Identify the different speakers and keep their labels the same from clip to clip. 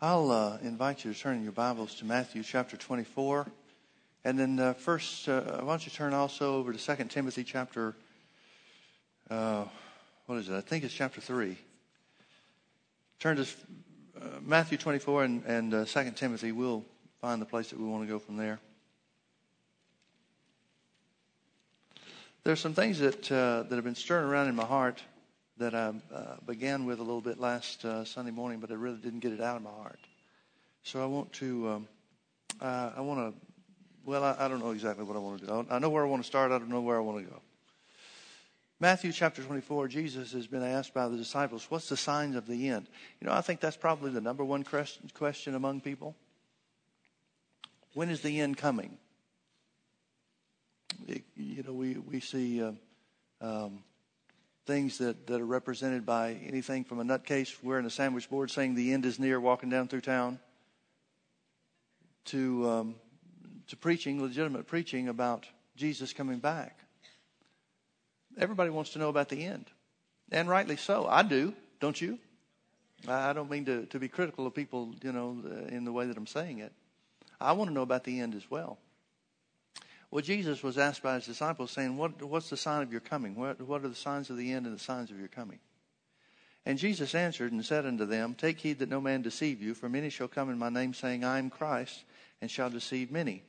Speaker 1: I'll uh, invite you to turn in your Bibles to Matthew chapter 24. And then uh, first, uh, why don't you turn also over to 2 Timothy chapter, uh, what is it? I think it's chapter 3. Turn to uh, Matthew 24 and, and uh, 2 Timothy. We'll find the place that we want to go from there. There's some things that, uh, that have been stirring around in my heart that I uh, began with a little bit last uh, Sunday morning, but I really didn't get it out of my heart. So I want to, um, uh, I want to, well, I, I, don't know exactly what I want to do. I know where I want to start. I don't know where I want to go. Matthew chapter 24, Jesus has been asked by the disciples, what's the signs of the end? You know, I think that's probably the number one question among people. When is the end coming? It, you know, we, we see uh, um, things that, that are represented by anything from a nutcase wearing a sandwich board saying the end is near walking down through town to, um, to preaching, legitimate preaching about Jesus coming back. Everybody wants to know about the end. And rightly so. I do, don't you? I don't mean to, to be critical of people, you know, in the way that I'm saying it. I want to know about the end as well. Well, Jesus was asked by his disciples, saying, what, What's the sign of your coming? What, what are the signs of the end and the signs of your coming? And Jesus answered and said unto them, Take heed that no man deceive you, for many shall come in my name, saying, I am Christ, and shall deceive many.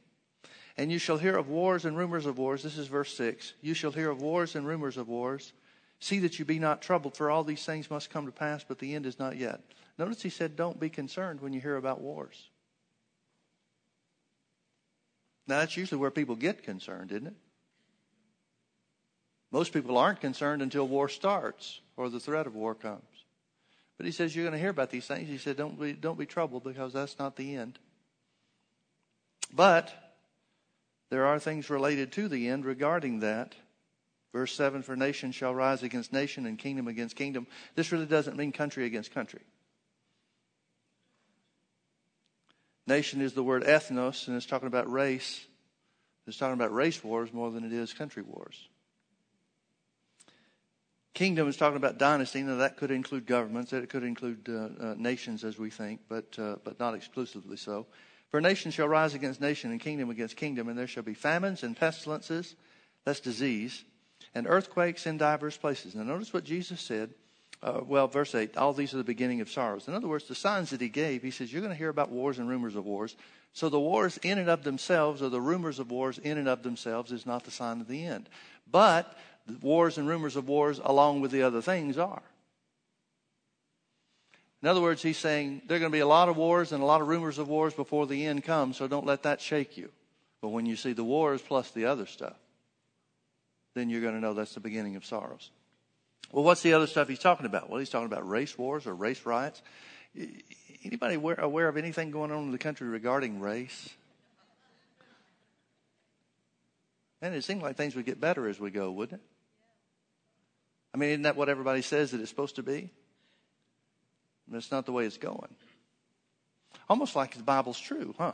Speaker 1: And you shall hear of wars and rumors of wars. This is verse 6. You shall hear of wars and rumors of wars. See that you be not troubled, for all these things must come to pass, but the end is not yet. Notice he said, Don't be concerned when you hear about wars. Now, that's usually where people get concerned, isn't it? Most people aren't concerned until war starts or the threat of war comes. But he says, You're going to hear about these things. He said, Don't be, don't be troubled because that's not the end. But there are things related to the end regarding that. Verse 7 For nation shall rise against nation and kingdom against kingdom. This really doesn't mean country against country. Nation is the word ethnos, and it's talking about race. It's talking about race wars more than it is country wars. Kingdom is talking about dynasty. Now that could include governments. It could include uh, uh, nations, as we think, but uh, but not exclusively so. For nation shall rise against nation, and kingdom against kingdom, and there shall be famines and pestilences. That's disease, and earthquakes in divers places. Now notice what Jesus said uh, well, verse 8, all these are the beginning of sorrows. In other words, the signs that he gave, he says, you're going to hear about wars and rumors of wars. So the wars in and of themselves, or the rumors of wars in and of themselves, is not the sign of the end. But the wars and rumors of wars, along with the other things, are. In other words, he's saying there are going to be a lot of wars and a lot of rumors of wars before the end comes, so don't let that shake you. But when you see the wars plus the other stuff, then you're going to know that's the beginning of sorrows. Well, what's the other stuff he's talking about? Well, he's talking about race wars or race riots. Anybody aware, of anything going on in the country regarding race? And it seems like things would get better as we go, wouldn't it? I mean, isn't that what everybody says that it's supposed to be? That's not the way it's going. Almost like the Bible's true, huh?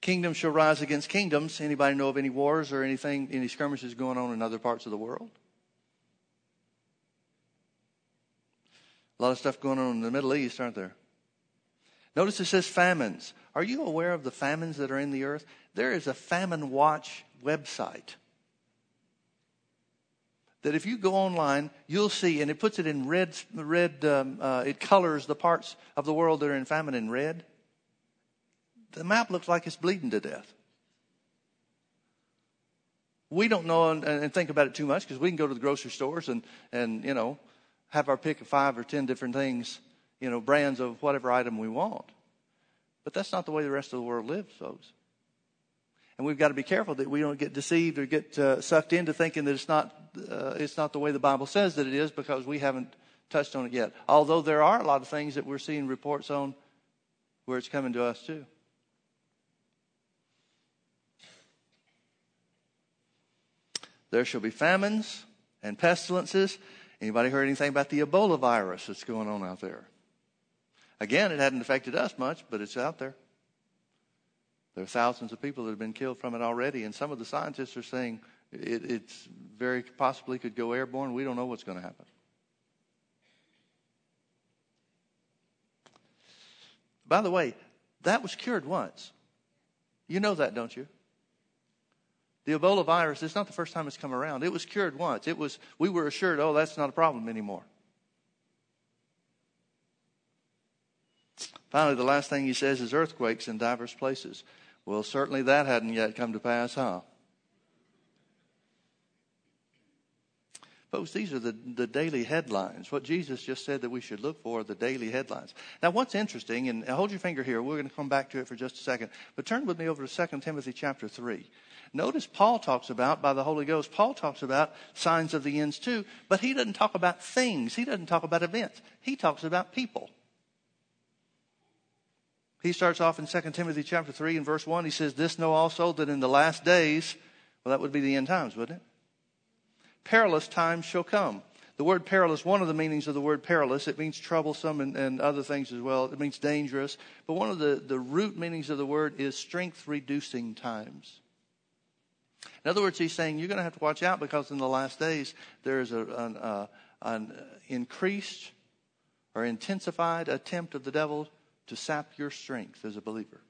Speaker 1: Kingdom shall rise against kingdoms. Anybody know of any wars or anything, any skirmishes going on in other parts of the world? A lot of stuff going on in the Middle East, aren't there? Notice it says famines. Are you aware of the famines that are in the earth? There is a famine watch website that if you go online, you'll see, and it puts it in red, red um, uh, it colors the parts of the world that are in famine in red the map looks like it's bleeding to death. We don't know and, and think about it too much because we can go to the grocery stores and, and, you know, have our pick of five or ten different things, you know, brands of whatever item we want. But that's not the way the rest of the world lives, folks. And we've got to be careful that we don't get deceived or get uh, sucked into thinking that it's not, uh, it's not the way the Bible says that it is because we haven't touched on it yet. Although there are a lot of things that we're seeing reports on where it's coming to us too. There shall be famines and pestilences. Anybody heard anything about the Ebola virus that's going on out there? Again, it hadn't affected us much, but it's out there. There are thousands of people that have been killed from it already, and some of the scientists are saying it it's very possibly could go airborne. We don't know what's going to happen. By the way, that was cured once. You know that, don't you? The Ebola virus, it's not the first time it's come around. It was cured once. It was, we were assured, oh, that's not a problem anymore. Finally, the last thing he says is earthquakes in diverse places. Well, certainly that hadn't yet come to pass, huh? Folks, these are the, the daily headlines. What Jesus just said that we should look for are the daily headlines. Now, what's interesting, and hold your finger here, we're going to come back to it for just a second, but turn with me over to 2 Timothy chapter 3. Notice Paul talks about, by the Holy Ghost, Paul talks about signs of the ends too, but he doesn't talk about things. He doesn't talk about events. He talks about people. He starts off in 2 Timothy chapter 3 and verse 1. He says, This know also that in the last days, well, that would be the end times, wouldn't it? Perilous times shall come. The word perilous, one of the meanings of the word perilous, it means troublesome and, and other things as well. It means dangerous. But one of the, the root meanings of the word is strength reducing times. In other words, he's saying you're going to have to watch out because in the last days there is a, an, uh, an increased or intensified attempt of the devil to sap your strength as a believer.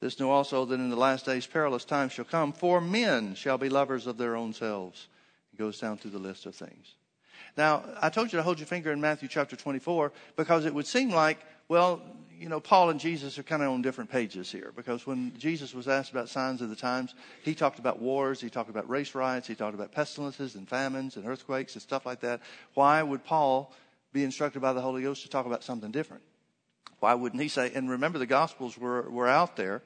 Speaker 1: This know also that in the last days perilous times shall come, for men shall be lovers of their own selves. It goes down through the list of things. Now, I told you to hold your finger in Matthew chapter 24 because it would seem like, well, you know, Paul and Jesus are kind of on different pages here because when Jesus was asked about signs of the times, he talked about wars, he talked about race riots, he talked about pestilences and famines and earthquakes and stuff like that. Why would Paul be instructed by the Holy Ghost to talk about something different? Why wouldn't he say? And remember, the Gospels were, were out there.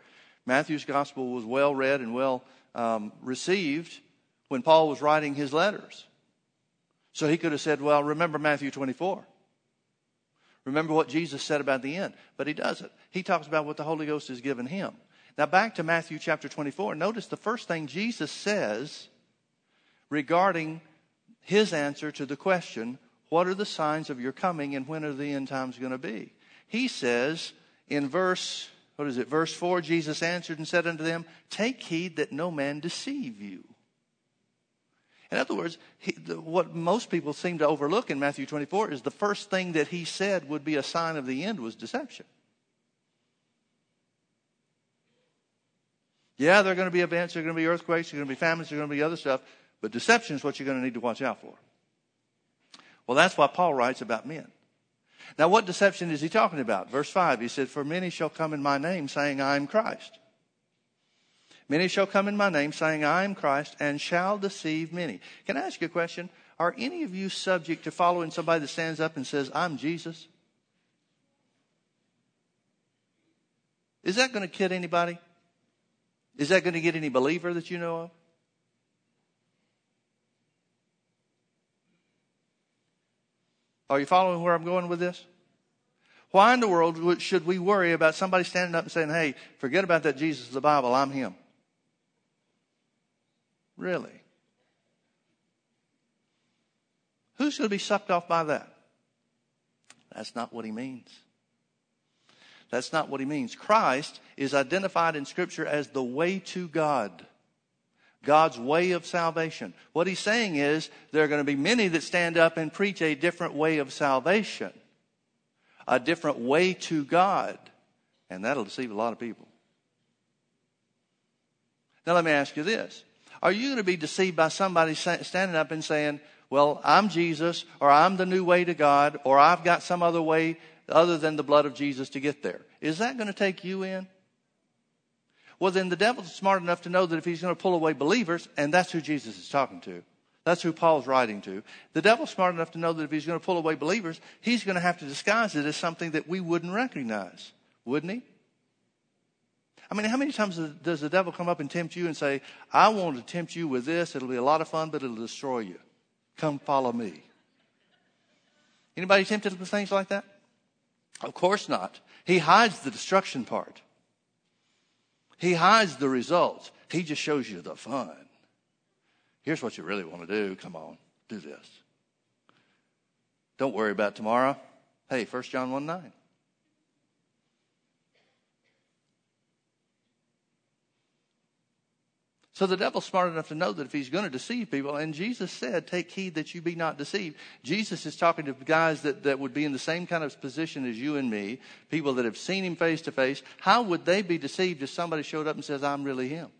Speaker 1: Matthew's Gospel was well read and well um, received when Paul was writing his letters. So he could have said, Well, remember Matthew 24. Remember what Jesus said about the end. But he doesn't. He talks about what the Holy Ghost has given him. Now, back to Matthew chapter 24. Notice the first thing Jesus says regarding his answer to the question, What are the signs of your coming and when are the end times going to be? He says in verse, what is it, verse 4 Jesus answered and said unto them, Take heed that no man deceive you. In other words, he, the, what most people seem to overlook in Matthew 24 is the first thing that he said would be a sign of the end was deception. Yeah, there are going to be events, there are going to be earthquakes, there are going to be famines, there are going to be other stuff, but deception is what you're going to need to watch out for. Well, that's why Paul writes about men. Now, what deception is he talking about? Verse 5, he said, For many shall come in my name, saying, I am Christ. Many shall come in my name, saying, I am Christ, and shall deceive many. Can I ask you a question? Are any of you subject to following somebody that stands up and says, I'm Jesus? Is that going to kid anybody? Is that going to get any believer that you know of? Are you following where I'm going with this? Why in the world should we worry about somebody standing up and saying, hey, forget about that Jesus of the Bible, I'm him? Really? Who's going to be sucked off by that? That's not what he means. That's not what he means. Christ is identified in Scripture as the way to God. God's way of salvation. What he's saying is there are going to be many that stand up and preach a different way of salvation, a different way to God, and that'll deceive a lot of people. Now, let me ask you this Are you going to be deceived by somebody standing up and saying, Well, I'm Jesus, or I'm the new way to God, or I've got some other way other than the blood of Jesus to get there? Is that going to take you in? Well, then the devil's smart enough to know that if he's going to pull away believers, and that's who Jesus is talking to, that's who Paul's writing to. The devil's smart enough to know that if he's going to pull away believers, he's going to have to disguise it as something that we wouldn't recognize, wouldn't he? I mean, how many times does the devil come up and tempt you and say, I want to tempt you with this. It'll be a lot of fun, but it'll destroy you. Come follow me. Anybody tempted with things like that? Of course not. He hides the destruction part. He hides the results. He just shows you the fun. Here's what you really want to do. Come on, do this. Don't worry about tomorrow. Hey, 1 John 1 9. So the devil's smart enough to know that if he's going to deceive people, and Jesus said, Take heed that you be not deceived. Jesus is talking to guys that, that would be in the same kind of position as you and me, people that have seen him face to face. How would they be deceived if somebody showed up and says, I'm really him?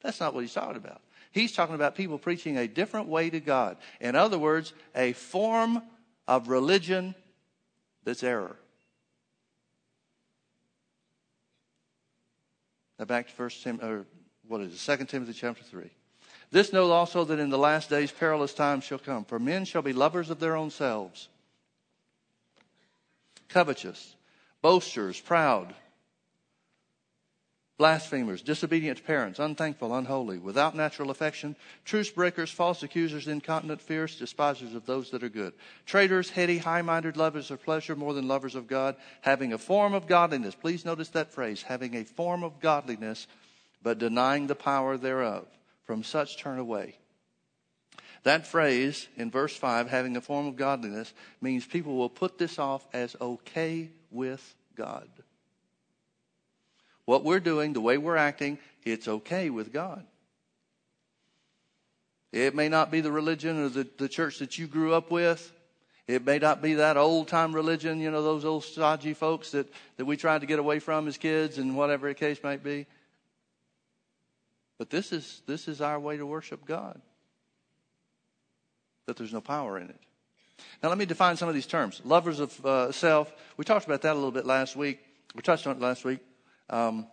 Speaker 1: That's not what he's talking about. He's talking about people preaching a different way to God. In other words, a form of religion that's error. Now back to First Tim, what is it? Second Timothy chapter three. This know also that in the last days perilous times shall come, for men shall be lovers of their own selves, covetous, boasters, proud blasphemers, disobedient to parents, unthankful, unholy, without natural affection, truce breakers, false accusers, incontinent, fierce, despisers of those that are good, traitors, heady, high minded, lovers of pleasure more than lovers of God, having a form of godliness. Please notice that phrase having a form of godliness, but denying the power thereof. From such turn away. That phrase in verse 5, having a form of godliness, means people will put this off as okay with God. What we're doing, the way we're acting, it's okay with God. It may not be the religion or the, the church that you grew up with. It may not be that old time religion, you know, those old stodgy folks that, that we tried to get away from as kids and whatever the case might be. But this is, this is our way to worship God. That there's no power in it. Now, let me define some of these terms. Lovers of uh, self. We talked about that a little bit last week. We touched on it last week. Um,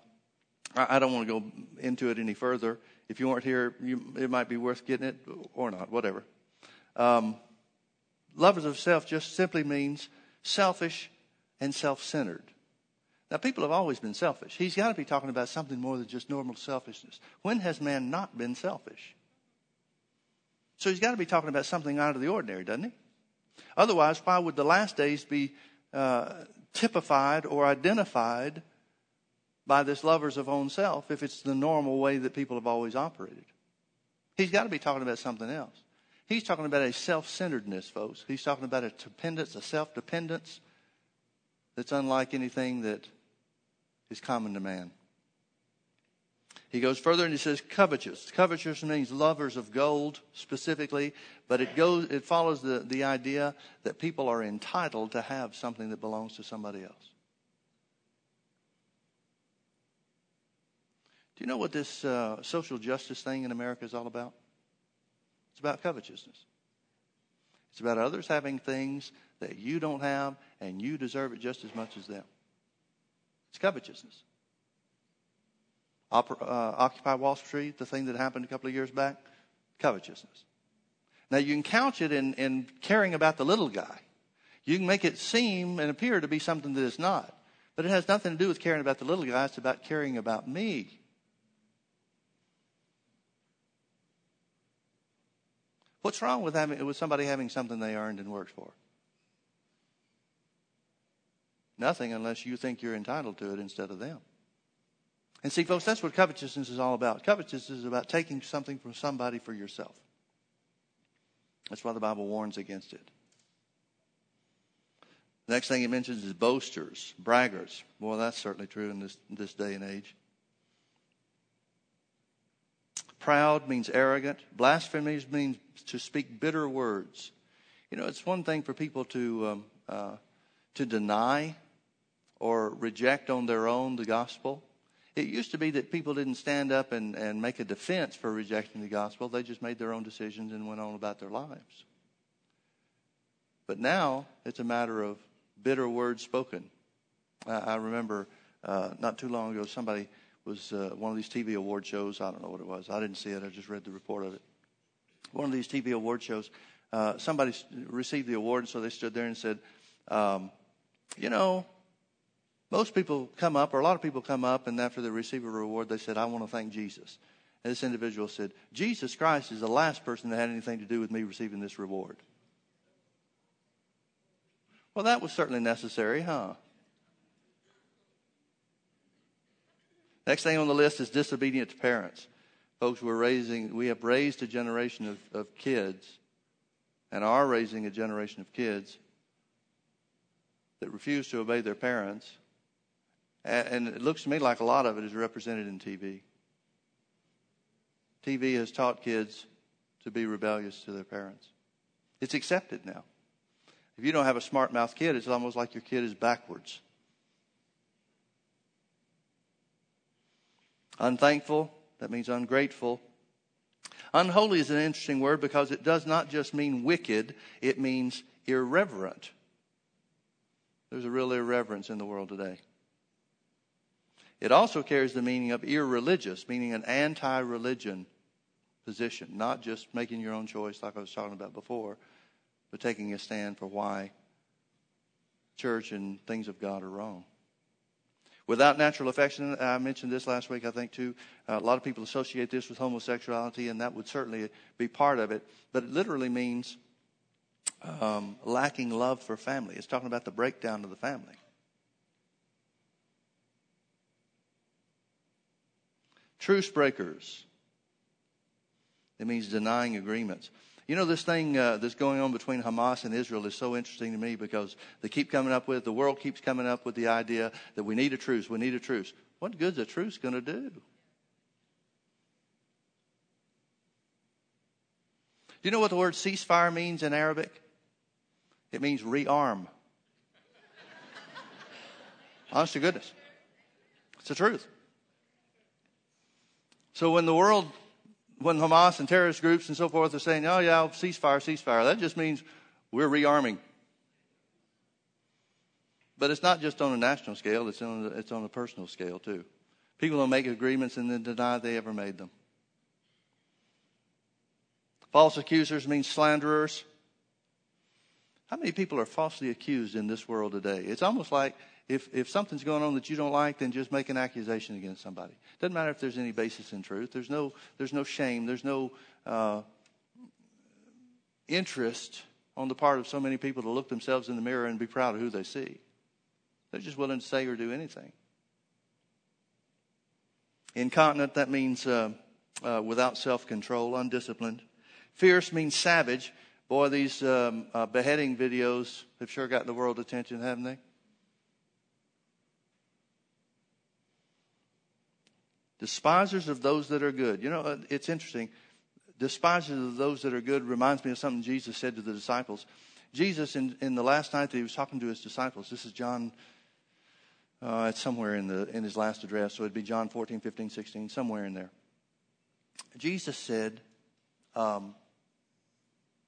Speaker 1: I, I, don't want to go into it any further. If you weren't here, you, it might be worth getting it or not, whatever. Um, lovers of self just simply means selfish and self centered. Now, people have always been selfish. He's got to be talking about something more than just normal selfishness. When has man not been selfish? So he's got to be talking about something out of the ordinary, doesn't he? Otherwise, why would the last days be uh, typified or identified by this lovers of own self if it's the normal way that people have always operated. He's got to be talking about something else. He's talking about a self centeredness, folks. He's talking about a dependence, a self dependence that's unlike anything that is common to man. He goes further and he says covetous. Covetous means lovers of gold specifically, but it goes it follows the, the idea that people are entitled to have something that belongs to somebody else. Do you know what this uh, social justice thing in America is all about? It's about covetousness. It's about others having things that you don't have, and you deserve it just as much as them. It's covetousness. Oper- uh, Occupy Wall Street, the thing that happened a couple of years back, covetousness. Now, you can couch it in, in caring about the little guy. You can make it seem and appear to be something that it's not. But it has nothing to do with caring about the little guy. It's about caring about me. What's wrong with having with somebody having something they earned and worked for? Nothing unless you think you're entitled to it instead of them. And see, folks, that's what covetousness is all about. Covetousness is about taking something from somebody for yourself. That's why the Bible warns against it. The next thing he mentions is boasters, braggarts. Well, that's certainly true in this, this day and age. Proud means arrogant. Blasphemy means to speak bitter words. You know, it's one thing for people to um, uh, to deny or reject on their own the gospel. It used to be that people didn't stand up and, and make a defense for rejecting the gospel. They just made their own decisions and went on about their lives. But now it's a matter of bitter words spoken. I, I remember uh, not too long ago somebody was uh, one of these TV award shows. I don't know what it was. I didn't see it. I just read the report of it. One of these TV award shows. Uh, somebody received the award, so they stood there and said, um, "You know, most people come up, or a lot of people come up, and after they receive a reward, they said, "I want to thank Jesus." And this individual said, "Jesus Christ is the last person that had anything to do with me receiving this reward." Well, that was certainly necessary, huh? Next thing on the list is disobedient to parents. Folks, we're raising, we have raised a generation of, of kids and are raising a generation of kids that refuse to obey their parents. And, it looks to me like a lot of it is represented in TV. TV has taught kids to be rebellious to their parents. It's accepted now. If you don't have a smart mouth kid, it's almost like your kid is backwards. Unthankful, that means ungrateful. Unholy is an interesting word because it does not just mean wicked, it means irreverent. There's a real irreverence in the world today. It also carries the meaning of irreligious, meaning an anti religion position, not just making your own choice like I was talking about before, but taking a stand for why church and things of God are wrong. Without natural affection, I mentioned this last week, I think, too. A lot of people associate this with homosexuality, and that would certainly be part of it. But it literally means um, lacking love for family. It's talking about the breakdown of the family. Truce breakers. It means denying agreements. You know, this thing uh, that's going on between Hamas and Israel is so interesting to me because they keep coming up with, the world keeps coming up with the idea that we need a truce, we need a truce. What good's a truce going to do? Do you know what the word ceasefire means in Arabic? It means rearm. Honest to goodness. It's the truth. So when the world when Hamas and terrorist groups and so forth are saying, oh, yeah, ceasefire, ceasefire, that just means we're rearming. But it's not just on a national scale, it's on, a, it's on a personal scale, too. People don't make agreements and then deny they ever made them. False accusers mean slanderers. How many people are falsely accused in this world today? It's almost like if, if something's going on that you don't like, then just make an accusation against somebody. Doesn't matter if there's any basis in truth. There's no, there's no shame. There's no uh, interest on the part of so many people to look themselves in the mirror and be proud of who they see. They're just willing to say or do anything. Incontinent, that means uh, uh, without self control, undisciplined. Fierce means savage. Boy, these um, uh, beheading videos have sure got the world attention, haven't they? Despisers of those that are good. You know, uh, it's interesting. Despisers of those that are good reminds me of something Jesus said to the disciples. Jesus, in, in the last night that he was talking to his disciples, this is John, uh, it's somewhere in, the, in his last address, so it'd be John 14, 15, 16, somewhere in there. Jesus said, um,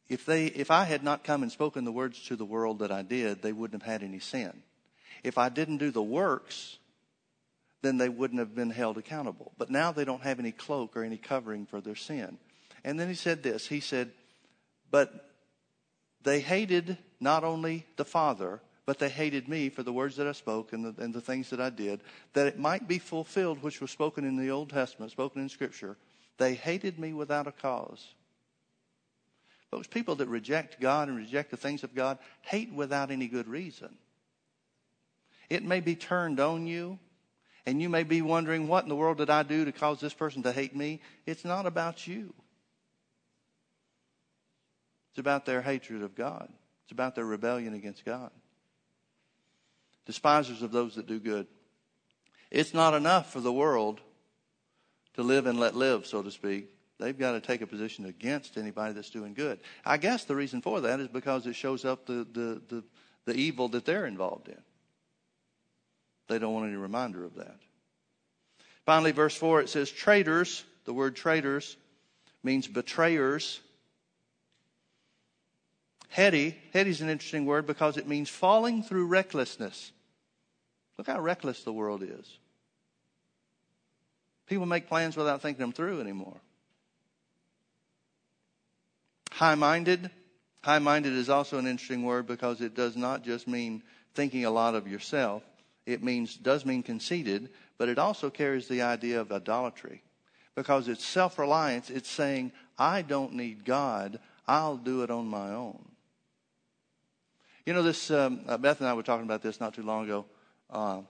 Speaker 1: if, they, if I had not come and spoken the words to the world that I did, they wouldn't have had any sin. If I didn't do the works, then they wouldn't have been held accountable. But now they don't have any cloak or any covering for their sin. And then he said this He said, But they hated not only the Father, but they hated me for the words that I spoke and the, and the things that I did, that it might be fulfilled, which was spoken in the Old Testament, spoken in Scripture. They hated me without a cause. Folks, people that reject God and reject the things of God hate without any good reason. It may be turned on you, and you may be wondering, what in the world did I do to cause this person to hate me? It's not about you. It's about their hatred of God. It's about their rebellion against God. Despisers of those that do good. It's not enough for the world to live and let live, so to speak. They've got to take a position against anybody that's doing good. I guess the reason for that is because it shows up the, the, the, the evil that they're involved in. They don't want any reminder of that. Finally, verse 4, it says traitors. The word traitors means betrayers. Heady, is an interesting word because it means falling through recklessness. Look how reckless the world is. People make plans without thinking them through anymore. High minded. High minded is also an interesting word because it does not just mean thinking a lot of yourself, it means does mean conceited, but it also carries the idea of idolatry because it's self-reliance. It's saying, I don't need God. I'll do it on my own. You know, this, um, uh, Beth and I were talking about this not too long ago. Uh,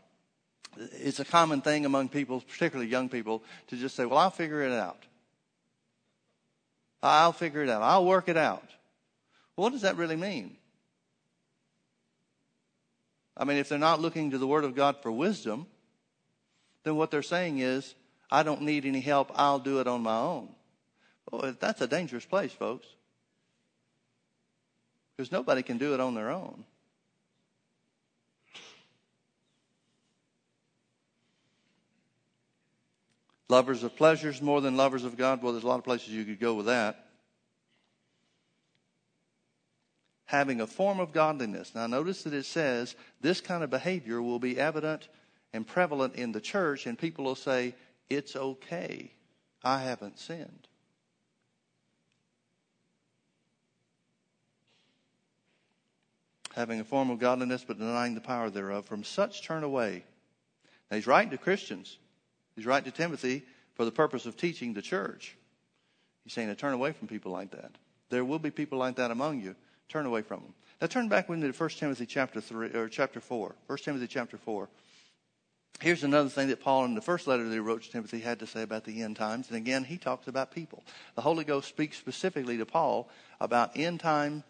Speaker 1: it's a common thing among people, particularly young people, to just say, well, I'll figure it out. I'll figure it out. I'll work it out. Well, what does that really mean? I mean, if they're not looking to the Word of God for wisdom, then what they're saying is, I don't need any help. I'll do it on my own. Oh, that's a dangerous place, folks. Because nobody can do it on their own. Lovers of pleasures more than lovers of God. Well, there's a lot of places you could go with that. Having a form of godliness. Now, notice that it says this kind of behavior will be evident and prevalent in the church, and people will say, It's okay. I haven't sinned. Having a form of godliness but denying the power thereof, from such turn away. Now, he's writing to Christians. He's writing to Timothy for the purpose of teaching the church. He's saying to turn away from people like that. There will be people like that among you. Turn away from them. Now turn back with me to 1 Timothy chapter three or chapter four. 1 Timothy chapter four. Here's another thing that Paul in the first letter that he wrote to Timothy had to say about the end times. And again, he talks about people. The Holy Ghost speaks specifically to Paul about end time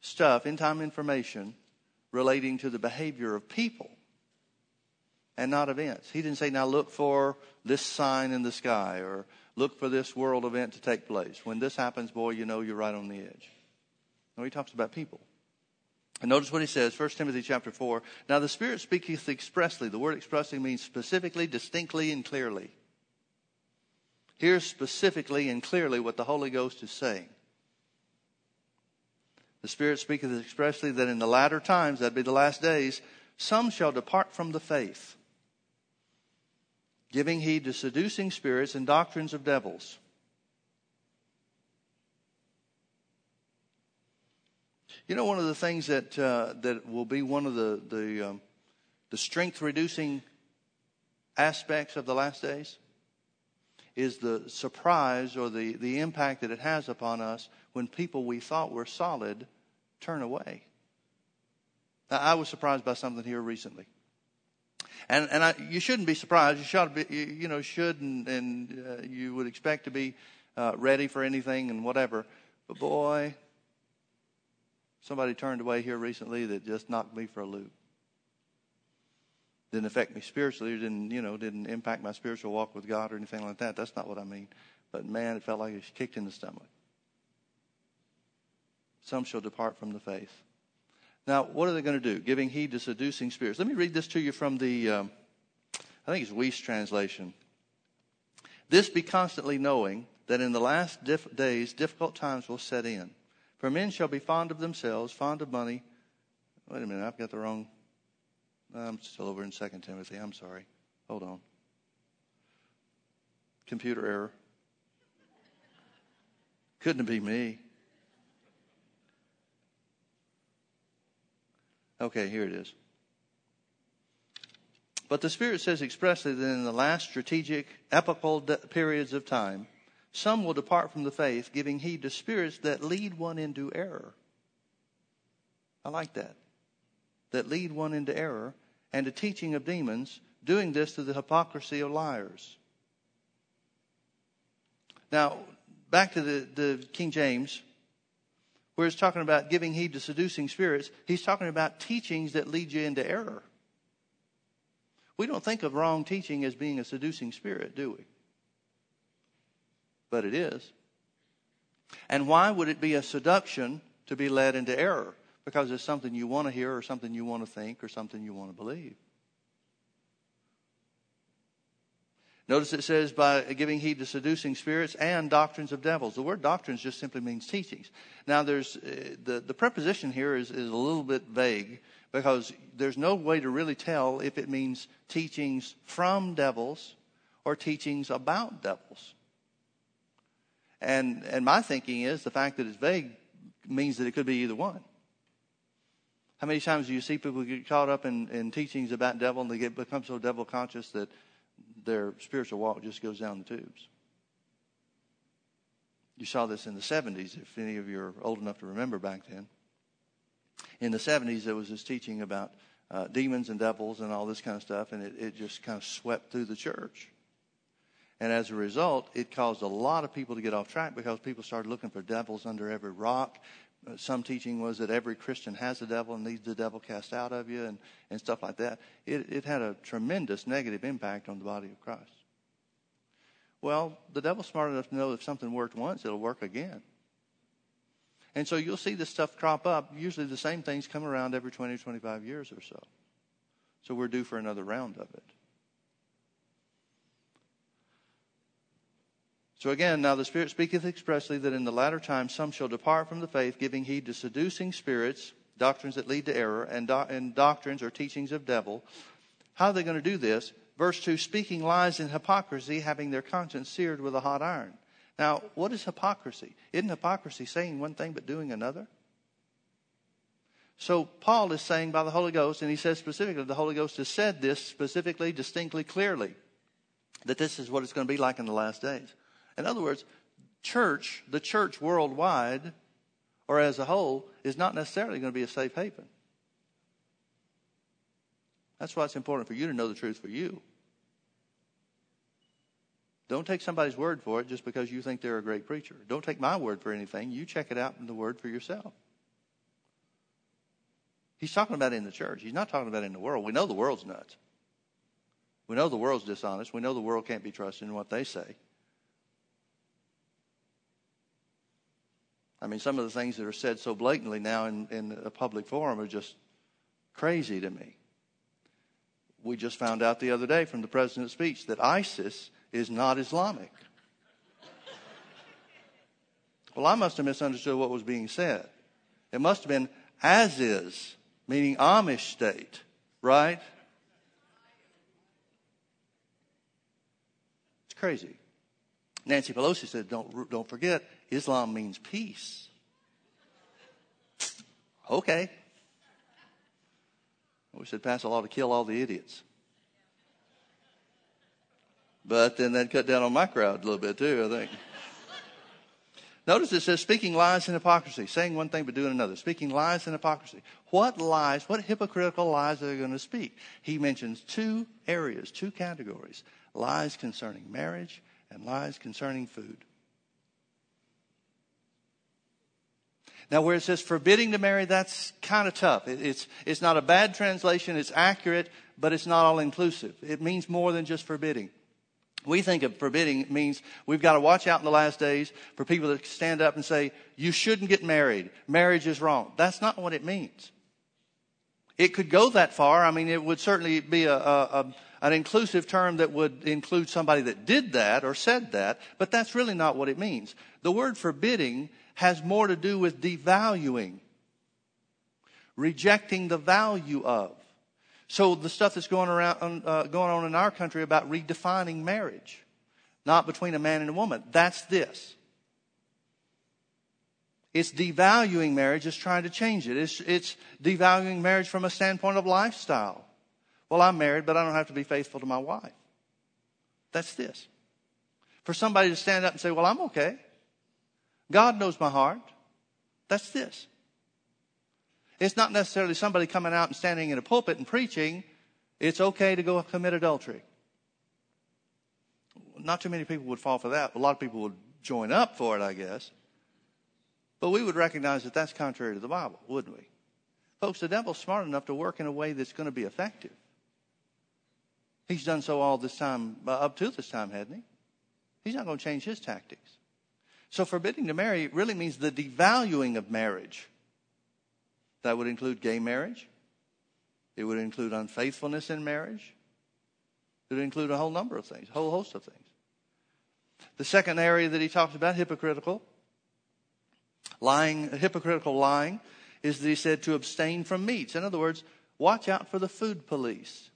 Speaker 1: stuff, end time information relating to the behavior of people and not events. He didn't say, now look for this sign in the sky or look for this world event to take place. When this happens, boy, you know you're right on the edge. No, he talks about people. And notice what he says, 1 Timothy chapter 4. Now the Spirit speaketh expressly. The word expressly means specifically, distinctly, and clearly. Here's specifically and clearly what the Holy Ghost is saying. The Spirit speaketh expressly that in the latter times, that'd be the last days, some shall depart from the faith, giving heed to seducing spirits and doctrines of devils You know, one of the things that uh, that will be one of the the, um, the strength reducing aspects of the last days is the surprise or the, the impact that it has upon us when people we thought were solid turn away. Now, I was surprised by something here recently. And, and I, you shouldn't be surprised. You should be, you, you know, should and, and uh, you would expect to be uh, ready for anything and whatever. But boy, Somebody turned away here recently that just knocked me for a loop. Didn't affect me spiritually, didn't, you know, didn't impact my spiritual walk with God or anything like that. That's not what I mean. But man, it felt like it was kicked in the stomach. Some shall depart from the faith. Now, what are they going to do? Giving heed to seducing spirits. Let me read this to you from the, um, I think it's Wuest translation. This be constantly knowing that in the last days difficult times will set in. For men shall be fond of themselves, fond of money. Wait a minute, I've got the wrong. I'm still over in 2 Timothy. I'm sorry. Hold on. Computer error. Couldn't it be me? Okay, here it is. But the Spirit says expressly that in the last strategic, epochal periods of time, some will depart from the faith, giving heed to spirits that lead one into error. I like that. That lead one into error and to teaching of demons, doing this to the hypocrisy of liars. Now, back to the, the King James, where it's talking about giving heed to seducing spirits, he's talking about teachings that lead you into error. We don't think of wrong teaching as being a seducing spirit, do we? But it is. And why would it be a seduction to be led into error? Because it's something you want to hear or something you want to think or something you want to believe. Notice it says by giving heed to seducing spirits and doctrines of devils. The word doctrines just simply means teachings. Now, there's uh, the the preposition here is is a little bit vague because there's no way to really tell if it means teachings from devils or teachings about devils. And, and my thinking is the fact that it's vague means that it could be either one. How many times do you see people get caught up in, in teachings about devil and they get become so devil conscious that their spiritual walk just goes down the tubes? You saw this in the 70s, if any of you are old enough to remember back then. In the 70s, there was this teaching about uh, demons and devils and all this kind of stuff, and it, it just kind of swept through the church. And as a result, it caused a lot of people to get off track because people started looking for devils under every rock. Uh, some teaching was that every Christian has a devil and needs the devil cast out of you and, and stuff like that. It, it had a tremendous negative impact on the body of Christ. Well, the devil's smart enough to know if something worked once, it'll work again. And so you'll see this stuff crop up. Usually the same things come around every 20 or 25 years or so. So we're due for another round of it. So again, now the Spirit speaketh expressly that in the latter times some shall depart from the faith, giving heed to seducing spirits, doctrines that lead to error, and, do- and doctrines or teachings of devil. How are they going to do this? Verse 2 speaking lies and hypocrisy, having their conscience seared with a hot iron. Now, what is hypocrisy? Isn't hypocrisy saying one thing but doing another? So, Paul is saying by the Holy Ghost, and he says specifically, the Holy Ghost has said this specifically, distinctly, clearly, that this is what it's going to be like in the last days. In other words, church, the church worldwide, or as a whole, is not necessarily going to be a safe haven. That's why it's important for you to know the truth for you. Don't take somebody's word for it just because you think they're a great preacher. Don't take my word for anything. You check it out in the word for yourself. He's talking about in the church. He's not talking about in the world. We know the world's nuts. We know the world's dishonest. We know the world can't be trusted in what they say. I mean, some of the things that are said so blatantly now in, in a public forum are just crazy to me. We just found out the other day from the president's speech that ISIS is not Islamic. Well, I must have misunderstood what was being said. It must have been as is, meaning Amish state, right? It's crazy. Nancy Pelosi said, don't, don't forget, Islam means peace. Okay. We said pass a law to kill all the idiots. But then that cut down on my crowd a little bit too, I think. Notice it says speaking lies and hypocrisy, saying one thing but doing another. Speaking lies and hypocrisy. What lies, what hypocritical lies are they going to speak? He mentions two areas, two categories lies concerning marriage and lies concerning food. Now, where it says forbidding to marry, that's kind of tough. It, it's, it's not a bad translation, it's accurate, but it's not all inclusive. It means more than just forbidding. We think of forbidding means we've got to watch out in the last days for people that stand up and say, you shouldn't get married. Marriage is wrong. That's not what it means. It could go that far. I mean, it would certainly be a, a, a, an inclusive term that would include somebody that did that or said that, but that's really not what it means. The word forbidding has more to do with devaluing, rejecting the value of. So the stuff that's going around, uh, going on in our country about redefining marriage, not between a man and a woman, that's this. It's devaluing marriage. It's trying to change it. It's, it's devaluing marriage from a standpoint of lifestyle. Well, I'm married, but I don't have to be faithful to my wife. That's this. For somebody to stand up and say, well, I'm okay. God knows my heart. That's this. It's not necessarily somebody coming out and standing in a pulpit and preaching. It's okay to go commit adultery. Not too many people would fall for that. A lot of people would join up for it, I guess. But we would recognize that that's contrary to the Bible, wouldn't we? Folks, the devil's smart enough to work in a way that's going to be effective. He's done so all this time, uh, up to this time, hasn't he? He's not going to change his tactics. So forbidding to marry really means the devaluing of marriage. That would include gay marriage. It would include unfaithfulness in marriage. It would include a whole number of things, a whole host of things. The second area that he talks about, hypocritical, lying, hypocritical lying, is that he said to abstain from meats. In other words, watch out for the food police.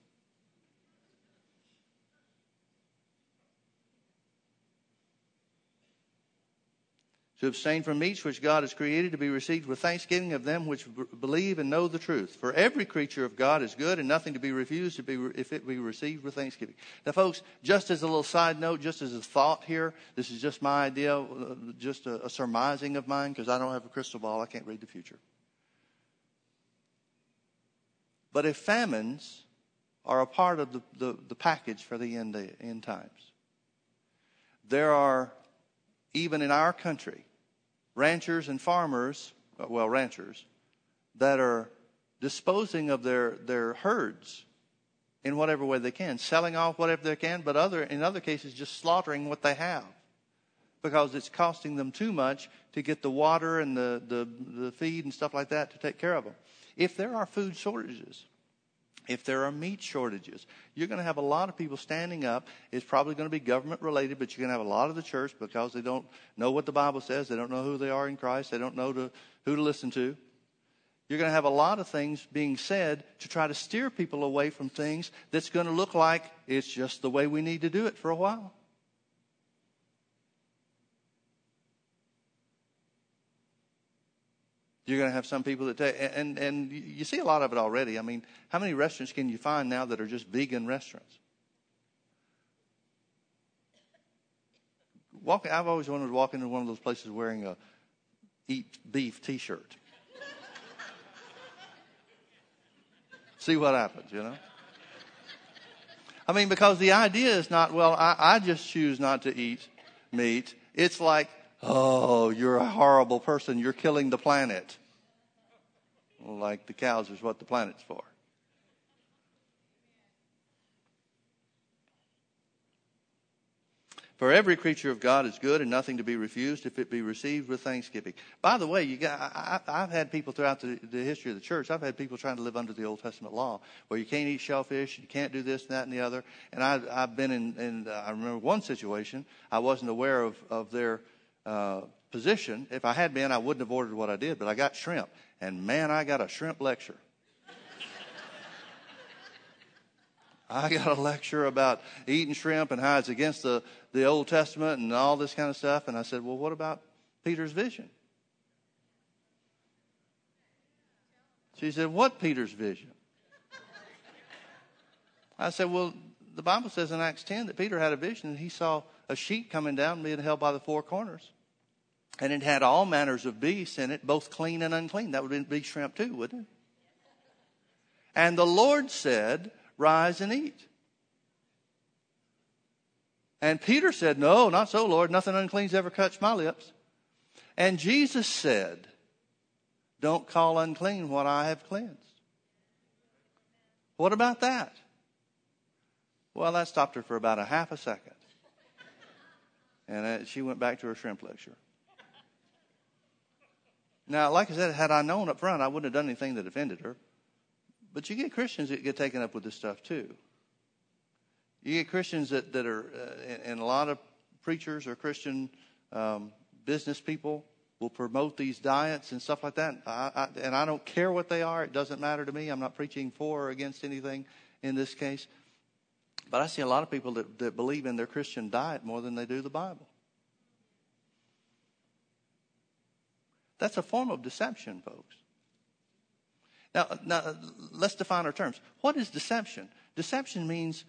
Speaker 1: To abstain from meats which God has created to be received with thanksgiving of them which b- believe and know the truth. For every creature of God is good and nothing to be refused to be re- if it be received with thanksgiving. Now, folks, just as a little side note, just as a thought here, this is just my idea, uh, just a, a surmising of mine because I don't have a crystal ball. I can't read the future. But if famines are a part of the, the, the package for the end, end times, there are, even in our country, ranchers and farmers, uh, well, ranchers, that are disposing of their, their herds in whatever way they can, selling off whatever they can, but other in other cases just slaughtering what they have because it's costing them too much to get the water and the, the, the feed and stuff like that to take care of them. If there are food shortages, if there are meat shortages, you're going to have a lot of people standing up. It's probably going to be government related, but you're going to have a lot of the church because they don't know what the Bible says. They don't know who they are in Christ. They don't know to, who to listen to. You're going to have a lot of things being said to try to steer people away from things that's going to look like it's just the way we need to do it for a while. You're going to have some people that take, and, and you see a lot of it already. I mean, how many restaurants can you find now that are just vegan restaurants? Walk, I've always wanted to walk into one of those places wearing a eat beef t-shirt. See what happens, you know? I mean, because the idea is not, well, I, I just choose not to eat meat. It's like, oh, you're a horrible person. You're killing the planet. Like the cows is what the planet's for. For every creature of God is good and nothing to be refused if it be received with thanksgiving. By the way, you got, I, have had people throughout the, the, history of the church, I've had people trying to live under the Old Testament law where you can't eat shellfish, you can't do this, and that, and the other. And I, I've been in, in uh, I remember one situation, I wasn't aware of, of their uh, position. If I had been, I wouldn't have ordered what I did, but I got shrimp. And man, I got a shrimp lecture. I got a lecture about eating shrimp and how it's against the, the Old Testament and all this kind of stuff. And I said, well, what about Peter's vision? She said, what Peter's vision? I said, well, the Bible says in Acts 10 that Peter had a vision and he saw a sheet coming down being held by the four corners. And it had all manners of beasts in it, both clean and unclean. That would be shrimp too, wouldn't it? And the Lord said, Rise and eat. And Peter said, No, not so, Lord. Nothing unclean's ever touched my lips. And Jesus said, Don't call unclean what I have cleansed. What about that? Well, that stopped her for about a half a second. And uh, she went back to her shrimp lecture. Now, like I said, had I known up front, I wouldn't have done anything that offended her. But you get Christians that get taken up with this stuff too. You get Christians that, that are, uh, and, a lot of preachers or Christian um, business people will promote these diets and stuff like that. I, I, and I don't care what they are. It doesn't matter to me. I'm not preaching for or against anything in this case. But I see a lot of people that, that believe in their Christian diet more than they do the Bible. That's a form of deception, folks. Now, now, let's define our terms. What is deception? Deception means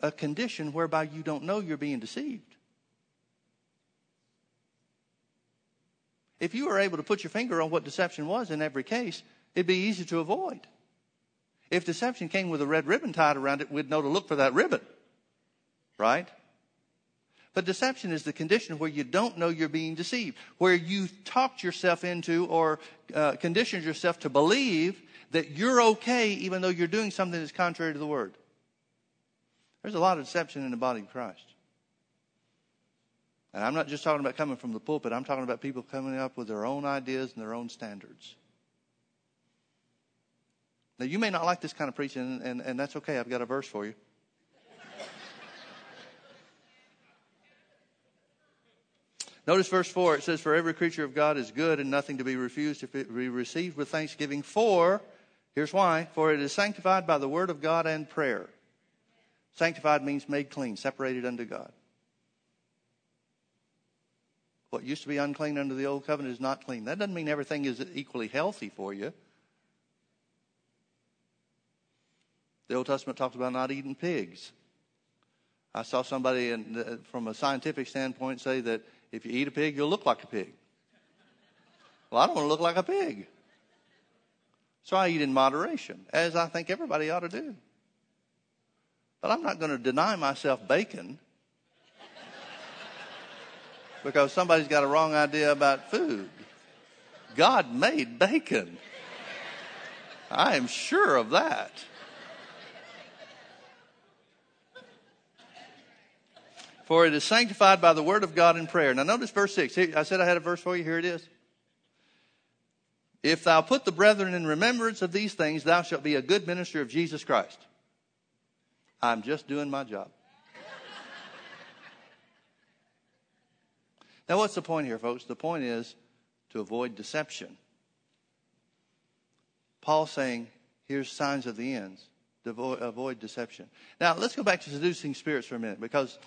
Speaker 1: a condition whereby you don't know you're being deceived. If you were able to put your finger on what deception was in every case, it'd be easy to avoid. If deception came with a red ribbon tied around it, we'd know to look for that ribbon. Right? But deception is the condition where you don't know you're being deceived, where you talked yourself into or uh, conditioned yourself to believe that you're okay even though you're doing something that's contrary to the word. There's a lot of deception in the body of Christ. And I'm not just talking about coming from the pulpit, I'm talking about people coming up with their own ideas and their own standards. Now, you may not like this kind of preaching, and, and that's okay. I've got a verse for you. Notice verse 4. It says, For every creature of God is good and nothing to be refused if it be received with thanksgiving. For, here's why, for it is sanctified by the word of God and prayer. Sanctified means made clean, separated unto God. What used to be unclean under the old covenant is not clean. That doesn't mean everything is equally healthy for you. The Old Testament talks about not eating pigs. I saw somebody in, uh, from a scientific standpoint say that if you eat a pig, you'll look like a pig. Well, I don't want to look like a pig. So I eat in moderation, as I think everybody ought to do. But I'm not going to deny myself bacon because somebody's got a wrong idea about food. God made bacon. I am sure of that. For it is sanctified by the word of God in prayer. Now notice verse 6. I said I had a verse for you. Here it is. If thou put the brethren in remembrance of these things, thou shalt be a good minister of Jesus Christ. I'm just doing my job. now, what's the point here, folks? The point is to avoid deception. Paul saying, here's signs of the ends. Avoid, avoid deception. Now, let's go back to seducing spirits for a minute because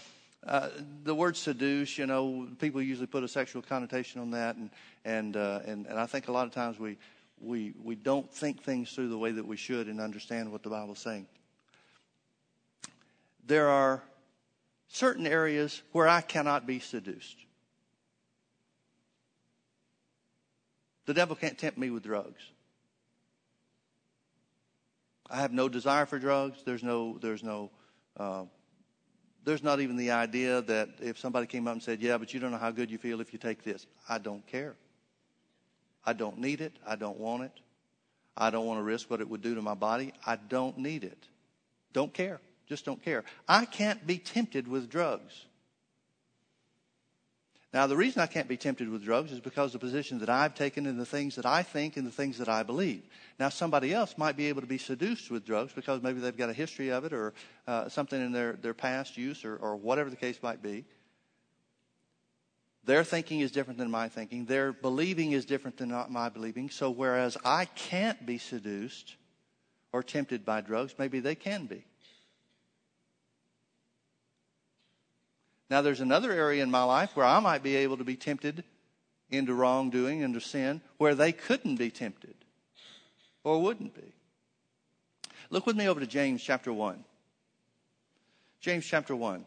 Speaker 1: uh, the word seduce, you know, people usually put a sexual connotation on that, and and uh, and and I think a lot of times we we we don't think things through the way that we should and understand what the Bible's saying. There are certain areas where I cannot be seduced. The devil can't tempt me with drugs. I have no desire for drugs. There's no there's no uh, there's not even the idea that if somebody came up and said, Yeah, but you don't know how good you feel if you take this. I don't care. I don't need it. I don't want it. I don't want to risk what it would do to my body. I don't need it. Don't care. Just don't care. I can't be tempted with drugs. Now, the reason I can't be tempted with drugs is because the position that I've taken and the things that I think and the things that I believe. Now, somebody else might be able to be seduced with drugs because maybe they've got a history of it or uh, something in their, their past use or, or whatever the case might be. Their thinking is different than my thinking. Their believing is different than my believing. So, whereas I can't be seduced or tempted by drugs, maybe they can be. Now, there's another area in my life where I might be able to be tempted into wrongdoing, into sin, where they couldn't be tempted or wouldn't be. Look with me over to James chapter 1. James chapter 1.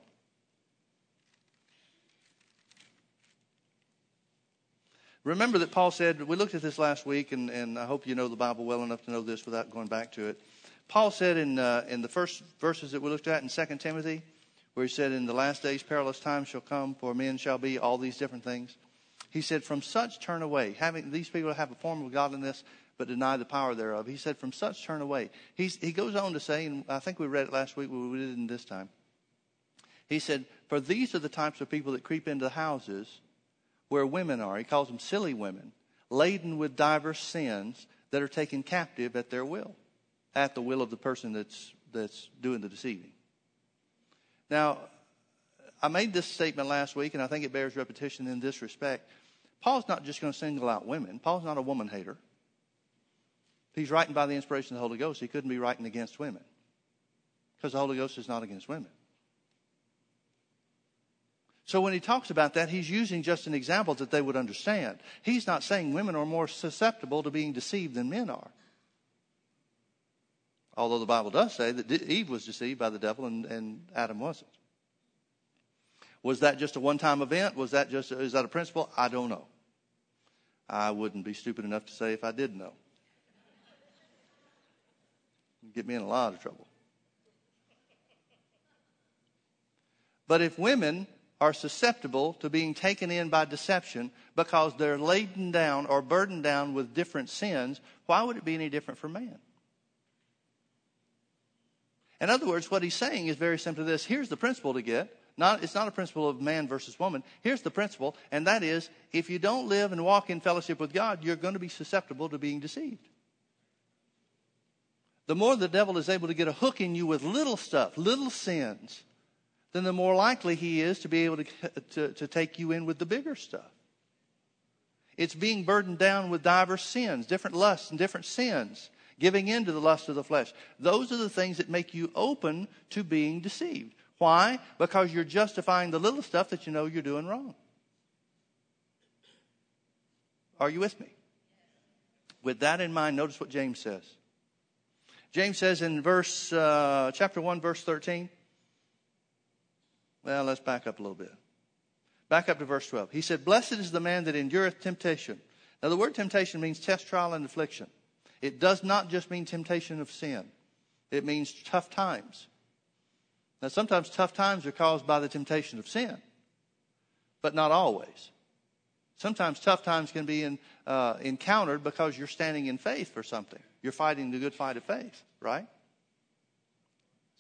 Speaker 1: Remember that Paul said, we looked at this last week, and, and I hope you know the Bible well enough to know this without going back to it. Paul said in, uh, in the first verses that we looked at in 2 Timothy, where he said, In the last days perilous times shall come, for men shall be all these different things. He said, From such turn away. Having these people have a form of godliness, but deny the power thereof. He said, From such turn away. He's, he goes on to say, and I think we read it last week, but we didn't this time. He said, For these are the types of people that creep into the houses where women are. He calls them silly women, laden with diverse sins that are taken captive at their will, at the will of the person that's, that's doing the deceiving. Now, I made this statement last week, and I think it bears repetition in this respect. Paul's not just going to single out women. Paul's not a woman hater. He's writing by the inspiration of the Holy Ghost. He couldn't be writing against women because the Holy Ghost is not against women. So when he talks about that, he's using just an example that they would understand. He's not saying women are more susceptible to being deceived than men are. Although the Bible does say that Eve was deceived by the devil and, and Adam wasn't. Was that just a one time event? Was that just, is that a principle? I don't know. I wouldn't be stupid enough to say if I did know. It'd get me in a lot of trouble. But if women are susceptible to being taken in by deception because they're laden down or burdened down with different sins, why would it be any different for man? In other words, what he's saying is very simply this here's the principle to get. Not, it's not a principle of man versus woman. Here's the principle, and that is if you don't live and walk in fellowship with God, you're going to be susceptible to being deceived. The more the devil is able to get a hook in you with little stuff, little sins, then the more likely he is to be able to, to, to take you in with the bigger stuff. It's being burdened down with diverse sins, different lusts and different sins giving in to the lust of the flesh. Those are the things that make you open to being deceived. Why? Because you're justifying the little stuff that you know you're doing wrong. Are you with me? With that in mind, notice what James says. James says in verse uh, chapter one, verse thirteen. Well, let's back up a little bit. Back up to verse twelve. He said, "Blessed is the man that endureth temptation." Now, the word temptation means test, trial, and affliction. It does not just mean temptation of sin, it means tough times. Now, sometimes tough times are caused by the temptation of sin, but not always. Sometimes tough times can be in, uh, encountered because you're standing in faith for something. You're fighting the good fight of faith, right?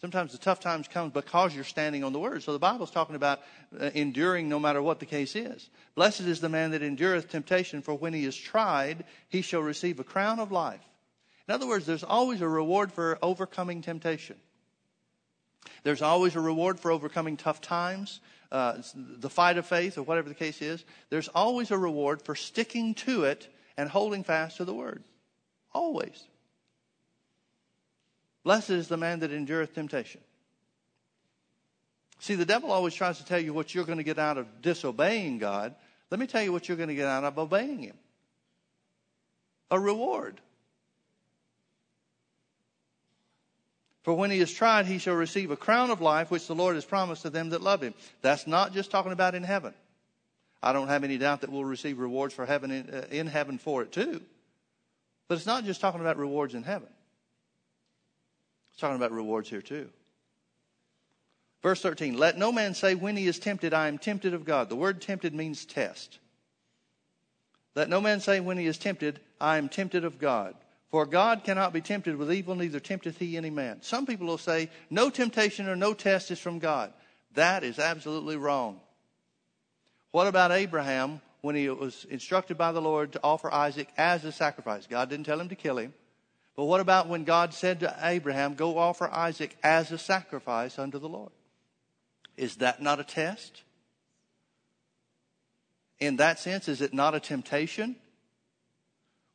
Speaker 1: Sometimes the tough times come because you're standing on the word. So the Bible's talking about uh, enduring no matter what the case is. Blessed is the man that endureth temptation, for when he is tried, he shall receive a crown of life. In other words, there's always a reward for overcoming temptation. There's always a reward for overcoming tough times, uh, the fight of faith, or whatever the case is. There's always a reward for sticking to it and holding fast to the word. Always. Blessed is the man that endureth temptation. See, the devil always tries to tell you what you're going to get out of disobeying God. Let me tell you what you're going to get out of obeying Him a reward. For when he is tried, he shall receive a crown of life, which the Lord has promised to them that love him. That's not just talking about in heaven. I don't have any doubt that we'll receive rewards for heaven in, uh, in heaven for it too. But it's not just talking about rewards in heaven. It's talking about rewards here too. Verse 13, let no man say when he is tempted, I am tempted of God. The word tempted means test. Let no man say when he is tempted, I am tempted of God. For God cannot be tempted with evil, neither tempteth he any man. Some people will say, no temptation or no test is from God. That is absolutely wrong. What about Abraham when he was instructed by the Lord to offer Isaac as a sacrifice? God didn't tell him to kill him. But what about when God said to Abraham, Go offer Isaac as a sacrifice unto the Lord? Is that not a test? In that sense, is it not a temptation?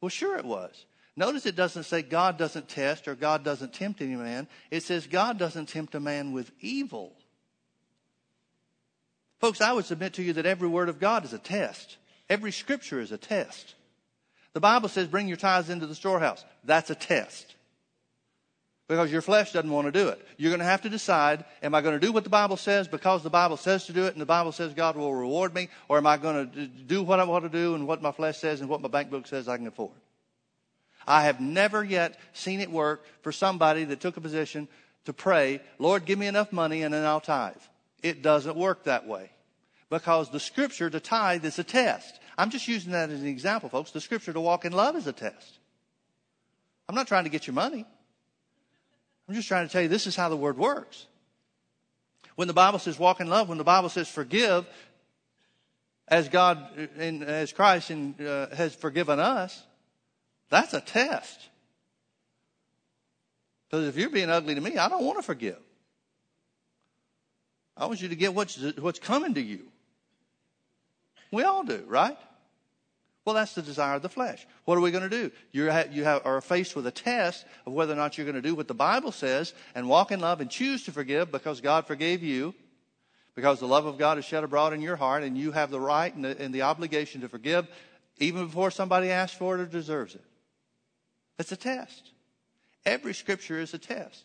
Speaker 1: Well, sure it was. Notice it doesn't say God doesn't test or God doesn't tempt any man. It says God doesn't tempt a man with evil. Folks, I would submit to you that every word of God is a test. Every scripture is a test. The Bible says, bring your tithes into the storehouse. That's a test. Because your flesh doesn't want to do it. You're going to have to decide, am I going to do what the Bible says because the Bible says to do it and the Bible says God will reward me? Or am I going to do what I want to do and what my flesh says and what my bank book says I can afford? I have never yet seen it work for somebody that took a position to pray, Lord, give me enough money and then I'll tithe. It doesn't work that way. Because the scripture to tithe is a test. I'm just using that as an example, folks. The scripture to walk in love is a test. I'm not trying to get your money. I'm just trying to tell you this is how the word works. When the Bible says walk in love, when the Bible says forgive, as God and as Christ in, uh, has forgiven us, that's a test. Because if you're being ugly to me, I don't want to forgive. I want you to get what's, what's coming to you. We all do, right? Well, that's the desire of the flesh. What are we going to do? You're, you have, are faced with a test of whether or not you're going to do what the Bible says and walk in love and choose to forgive because God forgave you, because the love of God is shed abroad in your heart, and you have the right and the, and the obligation to forgive even before somebody asks for it or deserves it. It's a test. Every scripture is a test.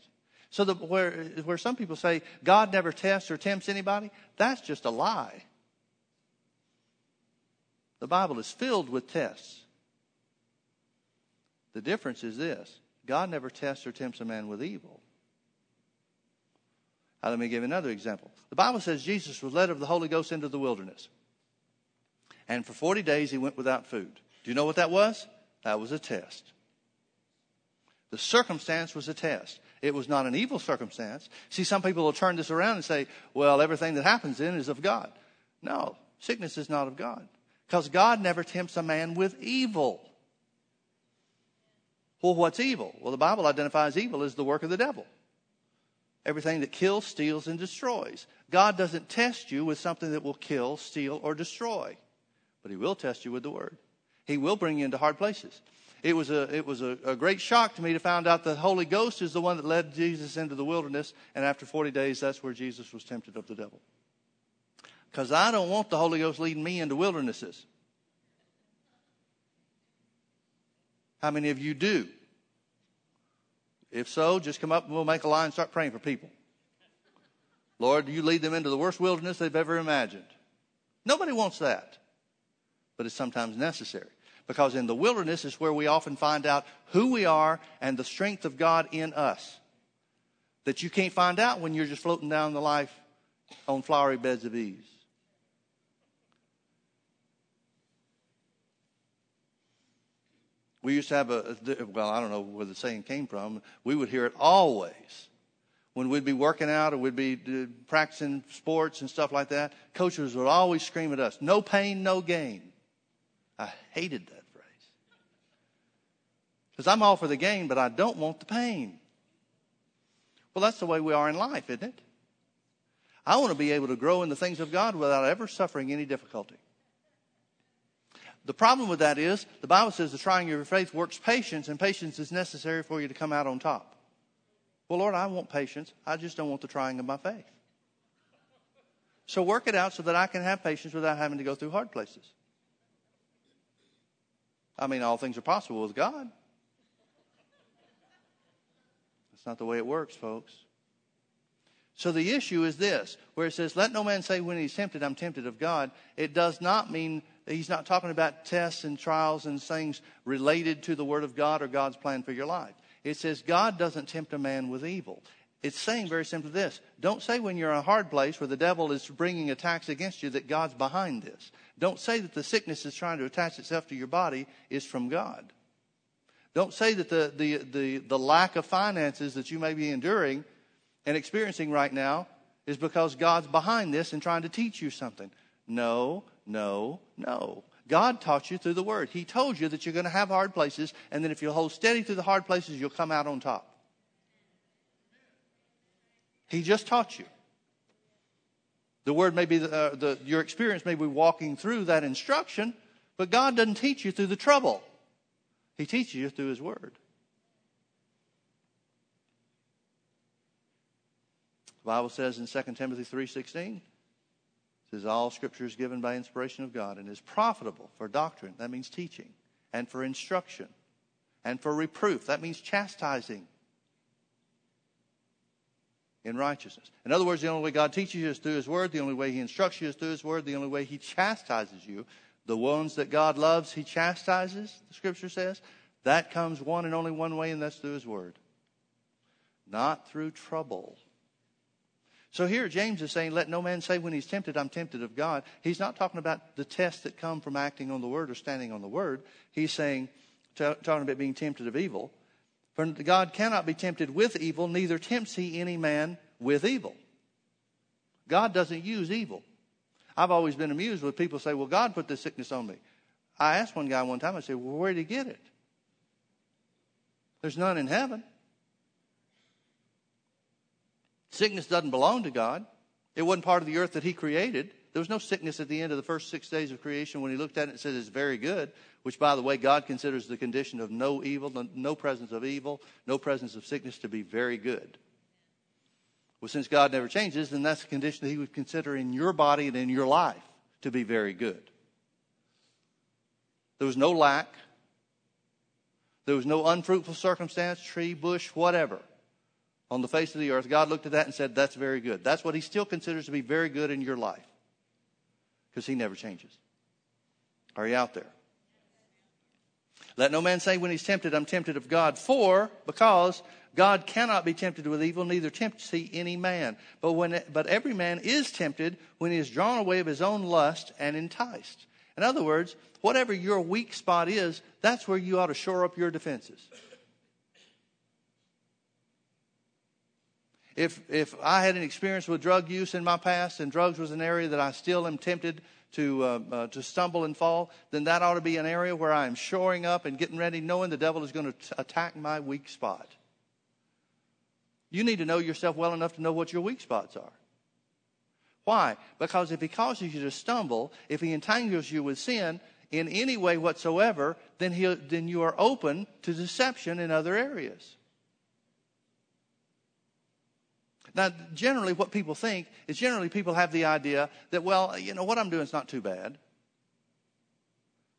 Speaker 1: So the, where, where some people say God never tests or tempts anybody, that's just a lie. The Bible is filled with tests. The difference is this God never tests or tempts a man with evil. Now, let me give another example. The Bible says Jesus was led of the Holy Ghost into the wilderness. And for 40 days he went without food. Do you know what that was? That was a test. The circumstance was a test. It was not an evil circumstance. See, some people will turn this around and say, well, everything that happens then is of God. No, sickness is not of God. Because God never tempts a man with evil. Well, what's evil? Well, the Bible identifies evil as the work of the devil. Everything that kills, steals, and destroys. God doesn't test you with something that will kill, steal, or destroy. But He will test you with the Word. He will bring you into hard places. It was a, it was a, a great shock to me to find out the Holy Ghost is the one that led Jesus into the wilderness. And after 40 days, that's where Jesus was tempted of the devil. Because I don't want the Holy Ghost leading me into wildernesses. How many of you do? If so, just come up and we'll make a line and start praying for people. Lord, you lead them into the worst wilderness they've ever imagined. Nobody wants that. But it's sometimes necessary. Because in the wilderness is where we often find out who we are and the strength of God in us. That you can't find out when you're just floating down the life on flowery beds of ease. We used to have a, well, I don't know where the saying came from. We would hear it always when we'd be working out or we'd be uh, practicing sports and stuff like that, coaches would always scream at us, no pain, no gain. I hated that. Because I'm all for the gain, but I don't want the pain. Well, that's the way we are in life, isn't it? I want to be able to grow in the things of God without ever suffering any difficulty. The problem with that is the Bible says the trying of your faith works patience, and patience is necessary for you to come out on top. Well, Lord, I want patience. I just don't want the trying of my faith. So work it out so that I can have patience without having to go through hard places. I mean, all things are possible with God. That's not the way it works, folks. So the issue is this, where it says, let no man say when he's tempted, I'm tempted of God. It does not mean he's not talking about tests and trials and things related to the Word of God or God's plan for your life. It says God doesn't tempt a man with evil. It's saying very simply this don't say when you're in a hard place where the devil is bringing attacks against you that God's behind this. Don't say that the sickness is trying to attach itself to your body is from God. Don't say that the, the, the, the lack of finances that you may be enduring and experiencing right now is because God's behind this and trying to teach you something. No, no, no. God taught you through the Word. He told you that you're going to have hard places, and then if you hold steady through the hard places, you'll come out on top. He just taught you. The Word may be, the, uh, the, your experience may be walking through that instruction, but God doesn't teach you through the trouble. He teaches you through His Word. The Bible says in 2 Timothy 3.16, says all scripture is given by inspiration of God and is profitable for doctrine. That means teaching. And for instruction. And for reproof. That means chastising in righteousness. In other words, the only way God teaches you is through His Word. The only way He instructs you is through His Word. The only way He chastises you. The ones that God loves, He chastises, the Scripture says. That comes one and only one way, and that's through His Word. Not through trouble. So here James is saying, let no man say when he's tempted, I'm tempted of God. He's not talking about the tests that come from acting on the word or standing on the word. He's saying, talking about being tempted of evil. For God cannot be tempted with evil, neither tempts he any man with evil. God doesn't use evil. I've always been amused with people say, well, God put this sickness on me. I asked one guy one time, I said, well, where did he get it? There's none in heaven. Sickness doesn't belong to God. It wasn't part of the earth that He created. There was no sickness at the end of the first six days of creation when He looked at it and said it's very good, which, by the way, God considers the condition of no evil, no presence of evil, no presence of sickness to be very good. Well, since God never changes, then that's the condition that He would consider in your body and in your life to be very good. There was no lack. There was no unfruitful circumstance, tree, bush, whatever on the face of the earth, God looked at that and said, That's very good. That's what He still considers to be very good in your life because He never changes. Are you out there? Let no man say when he's tempted, I'm tempted of God. For, because God cannot be tempted with evil, neither tempts he any man. But, when, but every man is tempted when he is drawn away of his own lust and enticed. In other words, whatever your weak spot is, that's where you ought to shore up your defenses. if, if I had an experience with drug use in my past and drugs was an area that I still am tempted to, uh, uh, to stumble and fall, then that ought to be an area where I am shoring up and getting ready, knowing the devil is going to attack my weak spot. You need to know yourself well enough to know what your weak spots are. Why? Because if he causes you to stumble, if he entangles you with sin in any way whatsoever, then, he, then you are open to deception in other areas. Now, generally, what people think is generally people have the idea that, well, you know, what I'm doing is not too bad.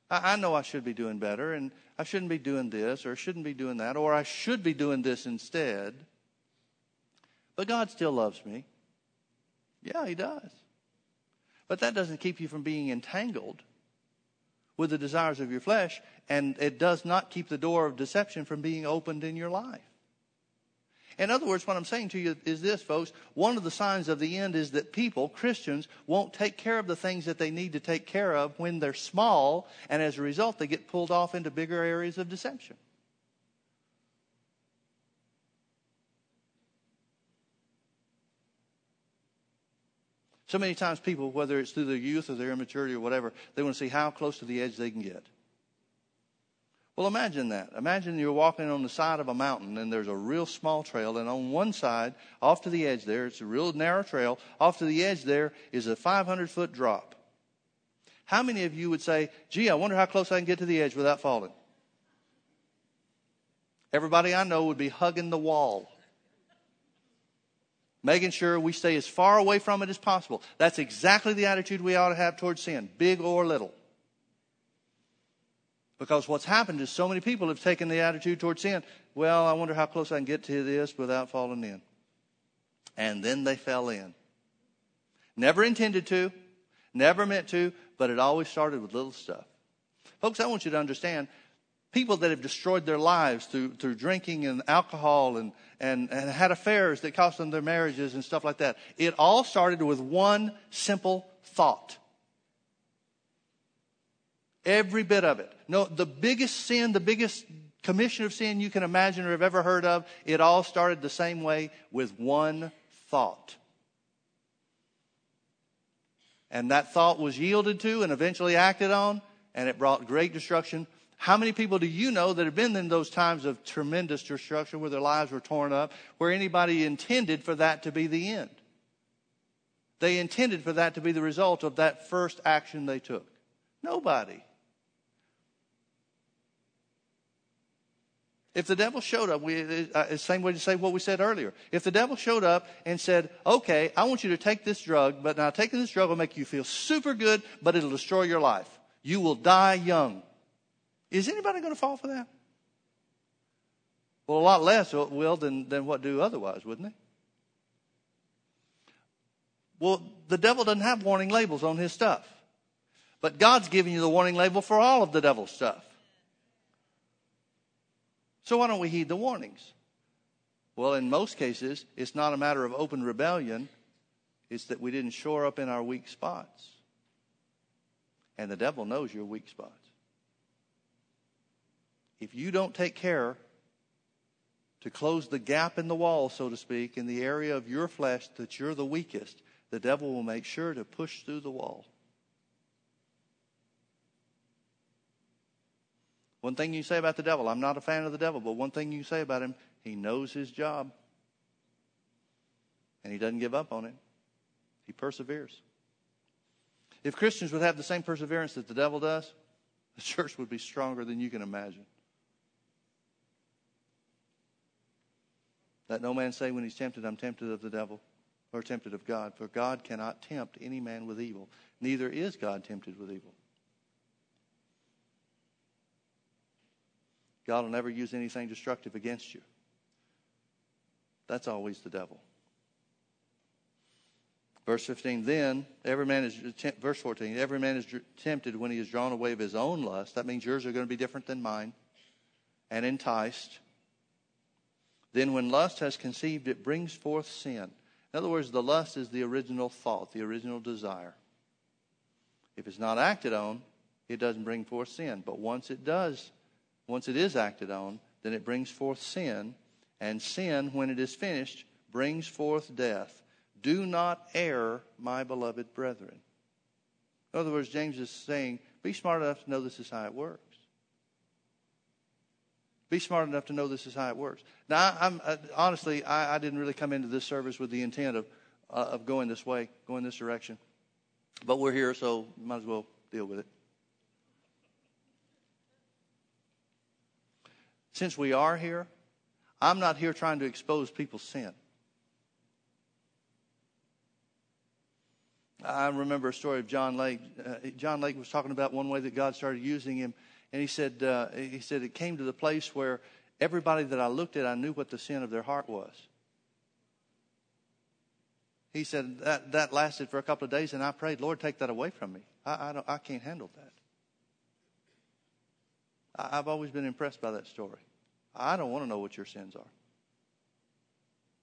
Speaker 1: I, I know I should be doing better, and I shouldn't be doing this, or I shouldn't be doing that, or I should be doing this instead. But God still loves me. Yeah, He does. But that doesn't keep you from being entangled with the desires of your flesh, and it does not keep the door of deception from being opened in your life. In other words, what I'm saying to you is this, folks. One of the signs of the end is that people, Christians, won't take care of the things that they need to take care of when they're small, and as a result, they get pulled off into bigger areas of deception. So many times people, whether it's through their youth or their immaturity or whatever, they want to see how close to the edge they can get. Well, imagine that. Imagine you're walking on the side of a mountain and there's a real small trail, and on one side, off to the edge there, it's a real narrow trail. Off to the edge there is a 500 foot drop. How many of you would say, gee, I wonder how close I can get to the edge without falling? Everybody I know would be hugging the wall making sure we stay as far away from it as possible. That's exactly the attitude we ought to have towards sin, big or little. Because what's happened is so many people have taken the attitude towards sin, well, I wonder how close I can get to this without falling in. And then they fell in. Never intended to, never meant to, but it always started with little stuff. Folks, I want you to understand people that have destroyed their lives through, through drinking and alcohol and, and, and had affairs that cost them their marriages and stuff like that. It all started with one simple thought. Every bit of it. No, the biggest sin, the biggest commission of sin you can imagine or have ever heard of, it all started the same way with one thought. And that thought was yielded to and eventually acted on, and it brought great destruction how many people do you know that have been in those times of tremendous destruction where their lives were torn up, where anybody intended for that to be the end? They intended for that to be the result of that first action they took. Nobody. If the devil showed up, we, uh, the same way to say what we said earlier. If the devil showed up and said, okay, I want you to take this drug, but now taking this drug will make you feel super good, but it'll destroy your life. You will die young. Is anybody going to fall for that? Well, a lot less will than, than what do otherwise, wouldn't they? Well, the devil doesn't have warning labels on his stuff. But God's giving you the warning label for all of the devil's stuff. So why don't we heed the warnings? Well, in most cases, it's not a matter of open rebellion. It's that we didn't shore up in our weak spots. And the devil knows your weak spots if you don't take care to close the gap in the wall, so to speak, in the area of your flesh that you're the weakest, the devil will make sure to push through the wall. One thing you say about the devil, I'm not a fan of the devil, but one thing you say about him, he knows his job. And he doesn't give up on it. He perseveres. If Christians would have the same perseverance that the devil does, the church would be stronger than you can imagine. Let no man say when he's tempted, I'm tempted of the devil or tempted of God. For God cannot tempt any man with evil. Neither is God tempted with evil. God will never use anything destructive against you. That's always the devil. Verse 15, then every man is, verse 14, every man is tempted when he is drawn away of his own lust. That means yours are going to be different than mine. And enticed. Then, when lust has conceived, it brings forth sin. In other words, the lust is the original thought, the original desire. If it's not acted on, it doesn't bring forth sin. But once it does, once it is acted on, then it brings forth sin. And sin, when it is finished, brings forth death. Do not err, my beloved brethren. In other words, James is saying, be smart enough to know this is how it works. Be smart enough to know this is how it works. Now, I'm, honestly, I, I, didn't really come into this service with the intent of, uh, of going this way, going this direction. But we're here, so might as well deal with it. Since we are here, I'm not here trying to expose people's sin. I remember a story of John Lake. Uh, John Lake was talking about one way that God started using him and he said, uh, he said, it came to the place where everybody that I looked at, I knew what the sin of their heart was. He said that, that lasted for a couple of days, and I prayed, Lord, take that away from me. I, I, don't, I can't handle that. I, I've always been impressed by that story. I don't want to know what your sins are.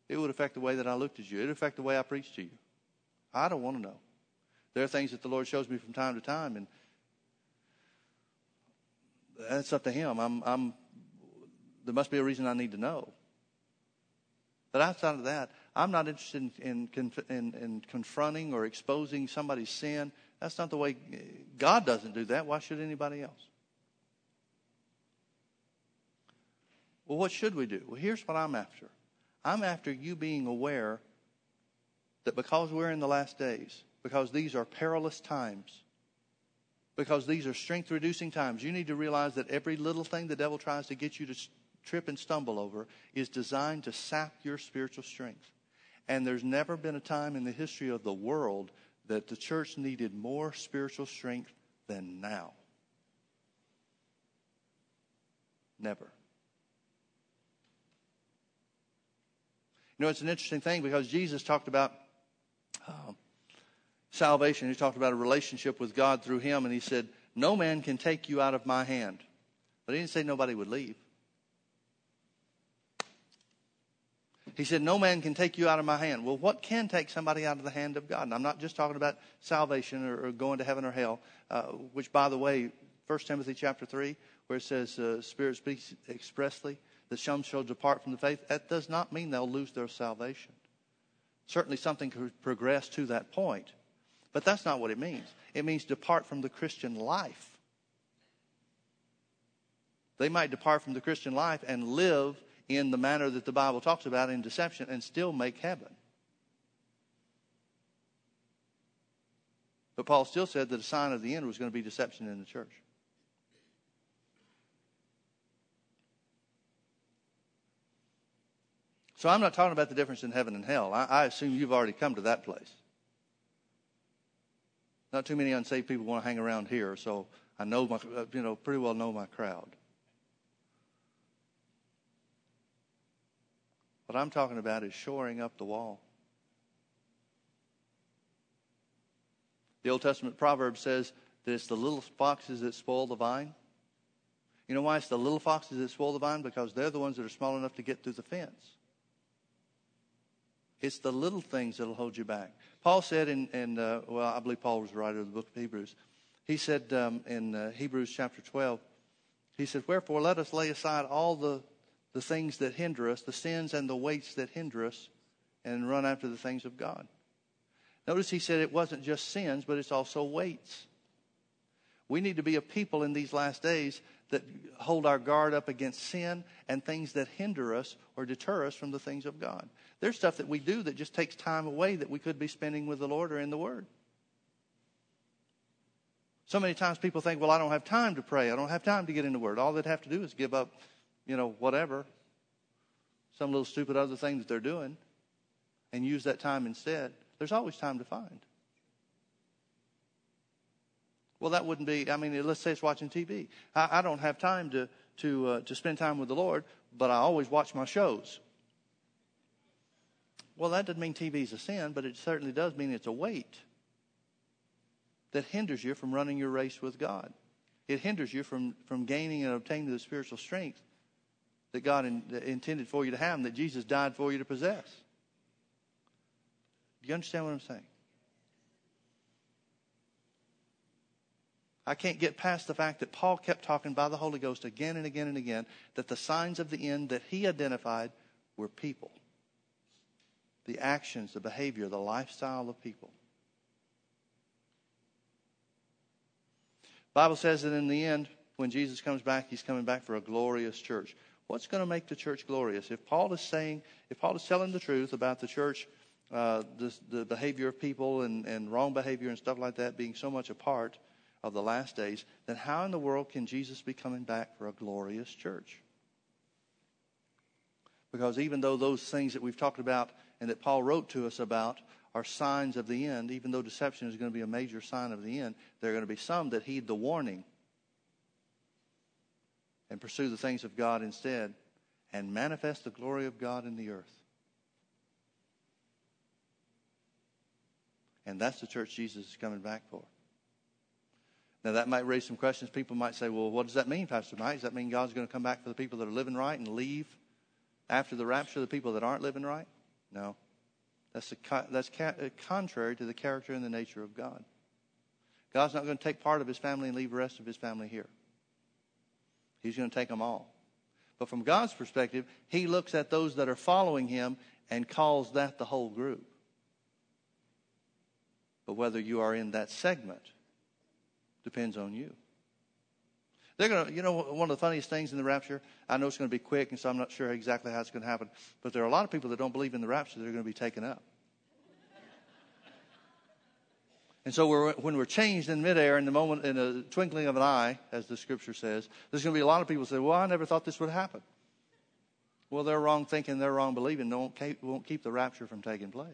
Speaker 1: It would affect the way that I looked at you. It would affect the way I preached to you. I don't want to know. There are things that the Lord shows me from time to time, and that's up to him. I'm, I'm, there must be a reason I need to know. But outside of that, I'm not interested in, in, in, in confronting or exposing somebody's sin. That's not the way God doesn't do that. Why should anybody else? Well, what should we do? Well, here's what I'm after I'm after you being aware that because we're in the last days, because these are perilous times, because these are strength reducing times, you need to realize that every little thing the devil tries to get you to trip and stumble over is designed to sap your spiritual strength. And there's never been a time in the history of the world that the church needed more spiritual strength than now. Never. You know, it's an interesting thing because Jesus talked about uh, salvation. He talked about a relationship with God through Him, and He said, No man can take you out of my hand. But He didn't say nobody would leave. He said, No man can take you out of my hand. Well, what can take somebody out of the hand of God? And I'm not just talking about salvation or, or going to heaven or hell, uh, which, by the way, 1 Timothy chapter 3, where it says, uh, Spirit speaks expressly that some shall depart from the faith, that does not mean they'll lose their salvation. Certainly something could progress to that point, but that's not what it means. It means depart from the Christian life. They might depart from the Christian life and live in the manner that the Bible talks about in deception and still make heaven. But Paul still said that a sign of the end was going to be deception in the church. So I'm not talking about the difference in heaven and hell. I, I assume you've already come to that place. Not too many unsaved people want to hang around here, so I know my, uh, you know, pretty well know my crowd. What I'm talking about is shoring up the wall. The Old Testament proverb says that it's the little foxes that spoil the vine. You know why it's the little foxes that spoil the vine? Because they're the ones that are small enough to get through the fence. It's the little things that'll hold you back. Paul said in, in uh, well, I believe Paul was the writer of the book of Hebrews. He said um, in uh, Hebrews chapter 12, he said, Wherefore let us lay aside all the, the things that hinder us, the sins and the weights that hinder us, and run after the things of God. Notice he said it wasn't just sins, but it's also weights. We need to be a people in these last days that hold our guard up against sin and things that hinder us or deter us from the things of God. There's stuff that we do that just takes time away that we could be spending with the Lord or in the Word. So many times people think, well, I don't have time to pray. I don't have time to get in the Word. All they'd have to do is give up, you know, whatever, some little stupid other thing that they're doing, and use that time instead. There's always time to find. Well, that wouldn't be. I mean, let's say it's watching TV. I, I don't have time to to uh, to spend time with the Lord, but I always watch my shows. Well, that doesn't mean TV is a sin, but it certainly does mean it's a weight that hinders you from running your race with God. It hinders you from, from gaining and obtaining the spiritual strength that God in, that intended for you to have and that Jesus died for you to possess. Do you understand what I'm saying? I can't get past the fact that Paul kept talking by the Holy Ghost again and again and again that the signs of the end that he identified were people the actions, the behavior, the lifestyle of people. Bible says that in the end, when Jesus comes back, he's coming back for a glorious church. What's going to make the church glorious? If Paul is saying, if Paul is telling the truth about the church, uh, the, the behavior of people and, and wrong behavior and stuff like that being so much a part of the last days, then how in the world can Jesus be coming back for a glorious church? Because even though those things that we've talked about and that Paul wrote to us about are signs of the end, even though deception is going to be a major sign of the end, there are going to be some that heed the warning and pursue the things of God instead and manifest the glory of God in the earth. And that's the church Jesus is coming back for. Now, that might raise some questions. People might say, well, what does that mean, Pastor Mike? Does that mean God's going to come back for the people that are living right and leave after the rapture the people that aren't living right? No. That's, a, that's uh, contrary to the character and the nature of God. God's not going to take part of his family and leave the rest of his family here. He's going to take them all. But from God's perspective, he looks at those that are following him and calls that the whole group. But whether you are in that segment depends on you. They're going to, you know, one of the funniest things in the rapture, I know it's going to be quick, and so I'm not sure exactly how it's going to happen, but there are a lot of people that don't believe in the rapture that are going to be taken up. And so we're, when we're changed in midair in the moment, in a twinkling of an eye, as the scripture says, there's going to be a lot of people say, well, I never thought this would happen. Well, they're wrong thinking, they're wrong believing. They won't won't keep the rapture from taking place.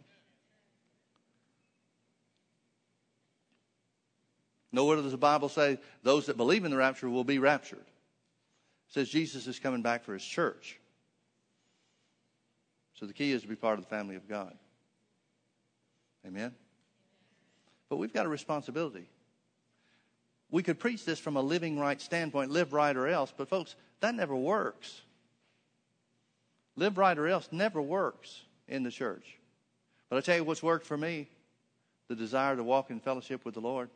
Speaker 1: Nowhere does the Bible say those that believe in the rapture will be raptured. It says Jesus is coming back for his church. So the key is to be part of the family of God. Amen? But we've got a responsibility. We could preach this from a living right standpoint, live right or else, but folks, that never works. Live right or else never works in the church. But I tell you what's worked for me the desire to walk in fellowship with the Lord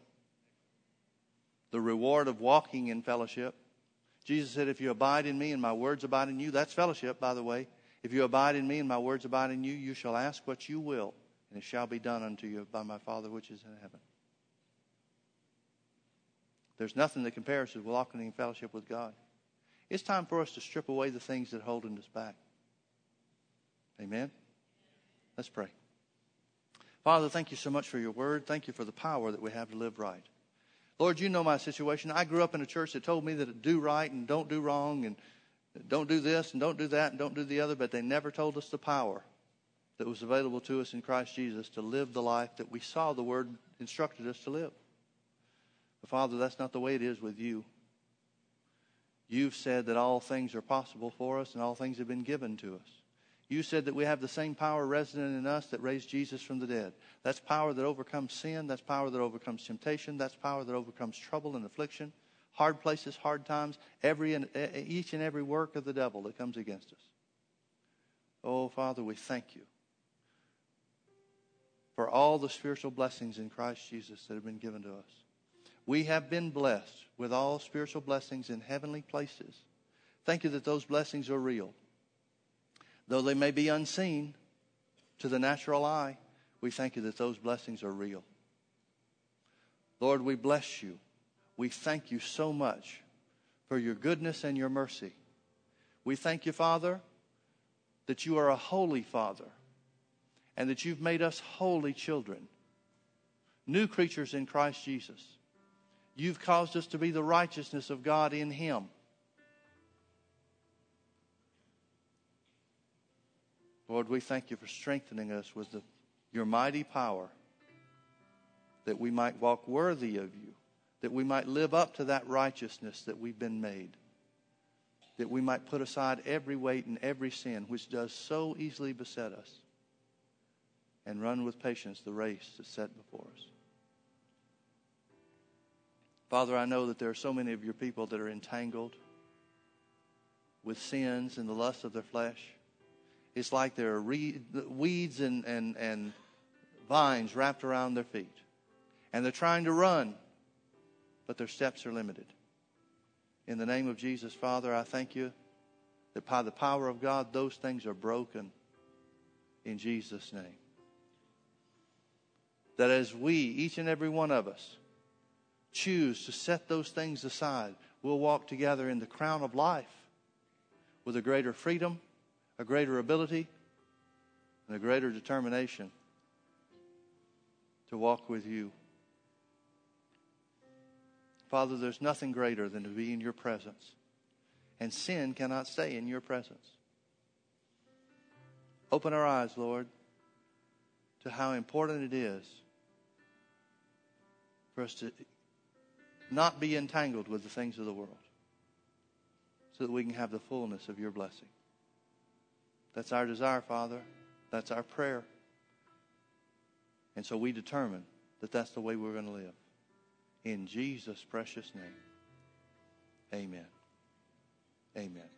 Speaker 1: the reward of walking in fellowship. Jesus said, If you abide in me and my words abide in you, that's fellowship, by the way. If you abide in me and my words abide in you, you shall ask what you will, and it shall be done unto you by my Father which is in heaven. There's nothing that compares to walking in fellowship with God. It's time for us to strip away the things that hold us back. Amen? Let's pray. Father, thank you so much for your word. Thank you for the power that we have to live right. Lord, you know my situation. I grew up in a church that told me that do right and don't do wrong and don't do this and don't do that and don't do the other, but they never told us the power that was available to us in Christ Jesus to live the life that we saw the Word instructed us to live. But Father, that's not the way it is with you. You've said that all things are possible for us and all things have been given to us. You said that we have the same power resident in us that raised Jesus from the dead. That's power that overcomes sin. That's power that overcomes temptation. That's power that overcomes trouble and affliction, hard places, hard times, every and, each and every work of the devil that comes against us. Oh, Father, we thank you for all the spiritual blessings in Christ Jesus that have been given to us. We have been blessed with all spiritual blessings in heavenly places. Thank you that those blessings are real. Though they may be unseen to the natural eye, we thank you that those blessings are real. Lord, we bless you. We thank you so much for your goodness and your mercy. We thank you, Father, that you are a holy Father and that you've made us holy children, new creatures in Christ Jesus. You've caused us to be the righteousness of God in Him. Lord, we thank you for strengthening us with the, your mighty power that we might walk worthy of you, that we might live up to that righteousness that we've been made, that we might put aside every weight and every sin which does so easily beset us, and run with patience the race that's set before us. Father, I know that there are so many of your people that are entangled with sins and the lust of their flesh. It's like there are weeds and, and, and vines wrapped around their feet. And they're trying to run, but their steps are limited. In the name of Jesus, Father, I thank you that by the power of God, those things are broken in Jesus' name. That as we, each and every one of us, choose to set those things aside, we'll walk together in the crown of life with a greater freedom a greater ability, and a greater determination to walk with you. Father, there's nothing greater than to be in your presence, and sin cannot stay in your presence. Open our eyes, Lord, to how important it is for us to not be entangled with the things of the world so that we can have the fullness of your blessing. That's our desire, Father. That's our prayer. And so we determine that that's the way we're going to live. In Jesus' precious name. Amen. Amen.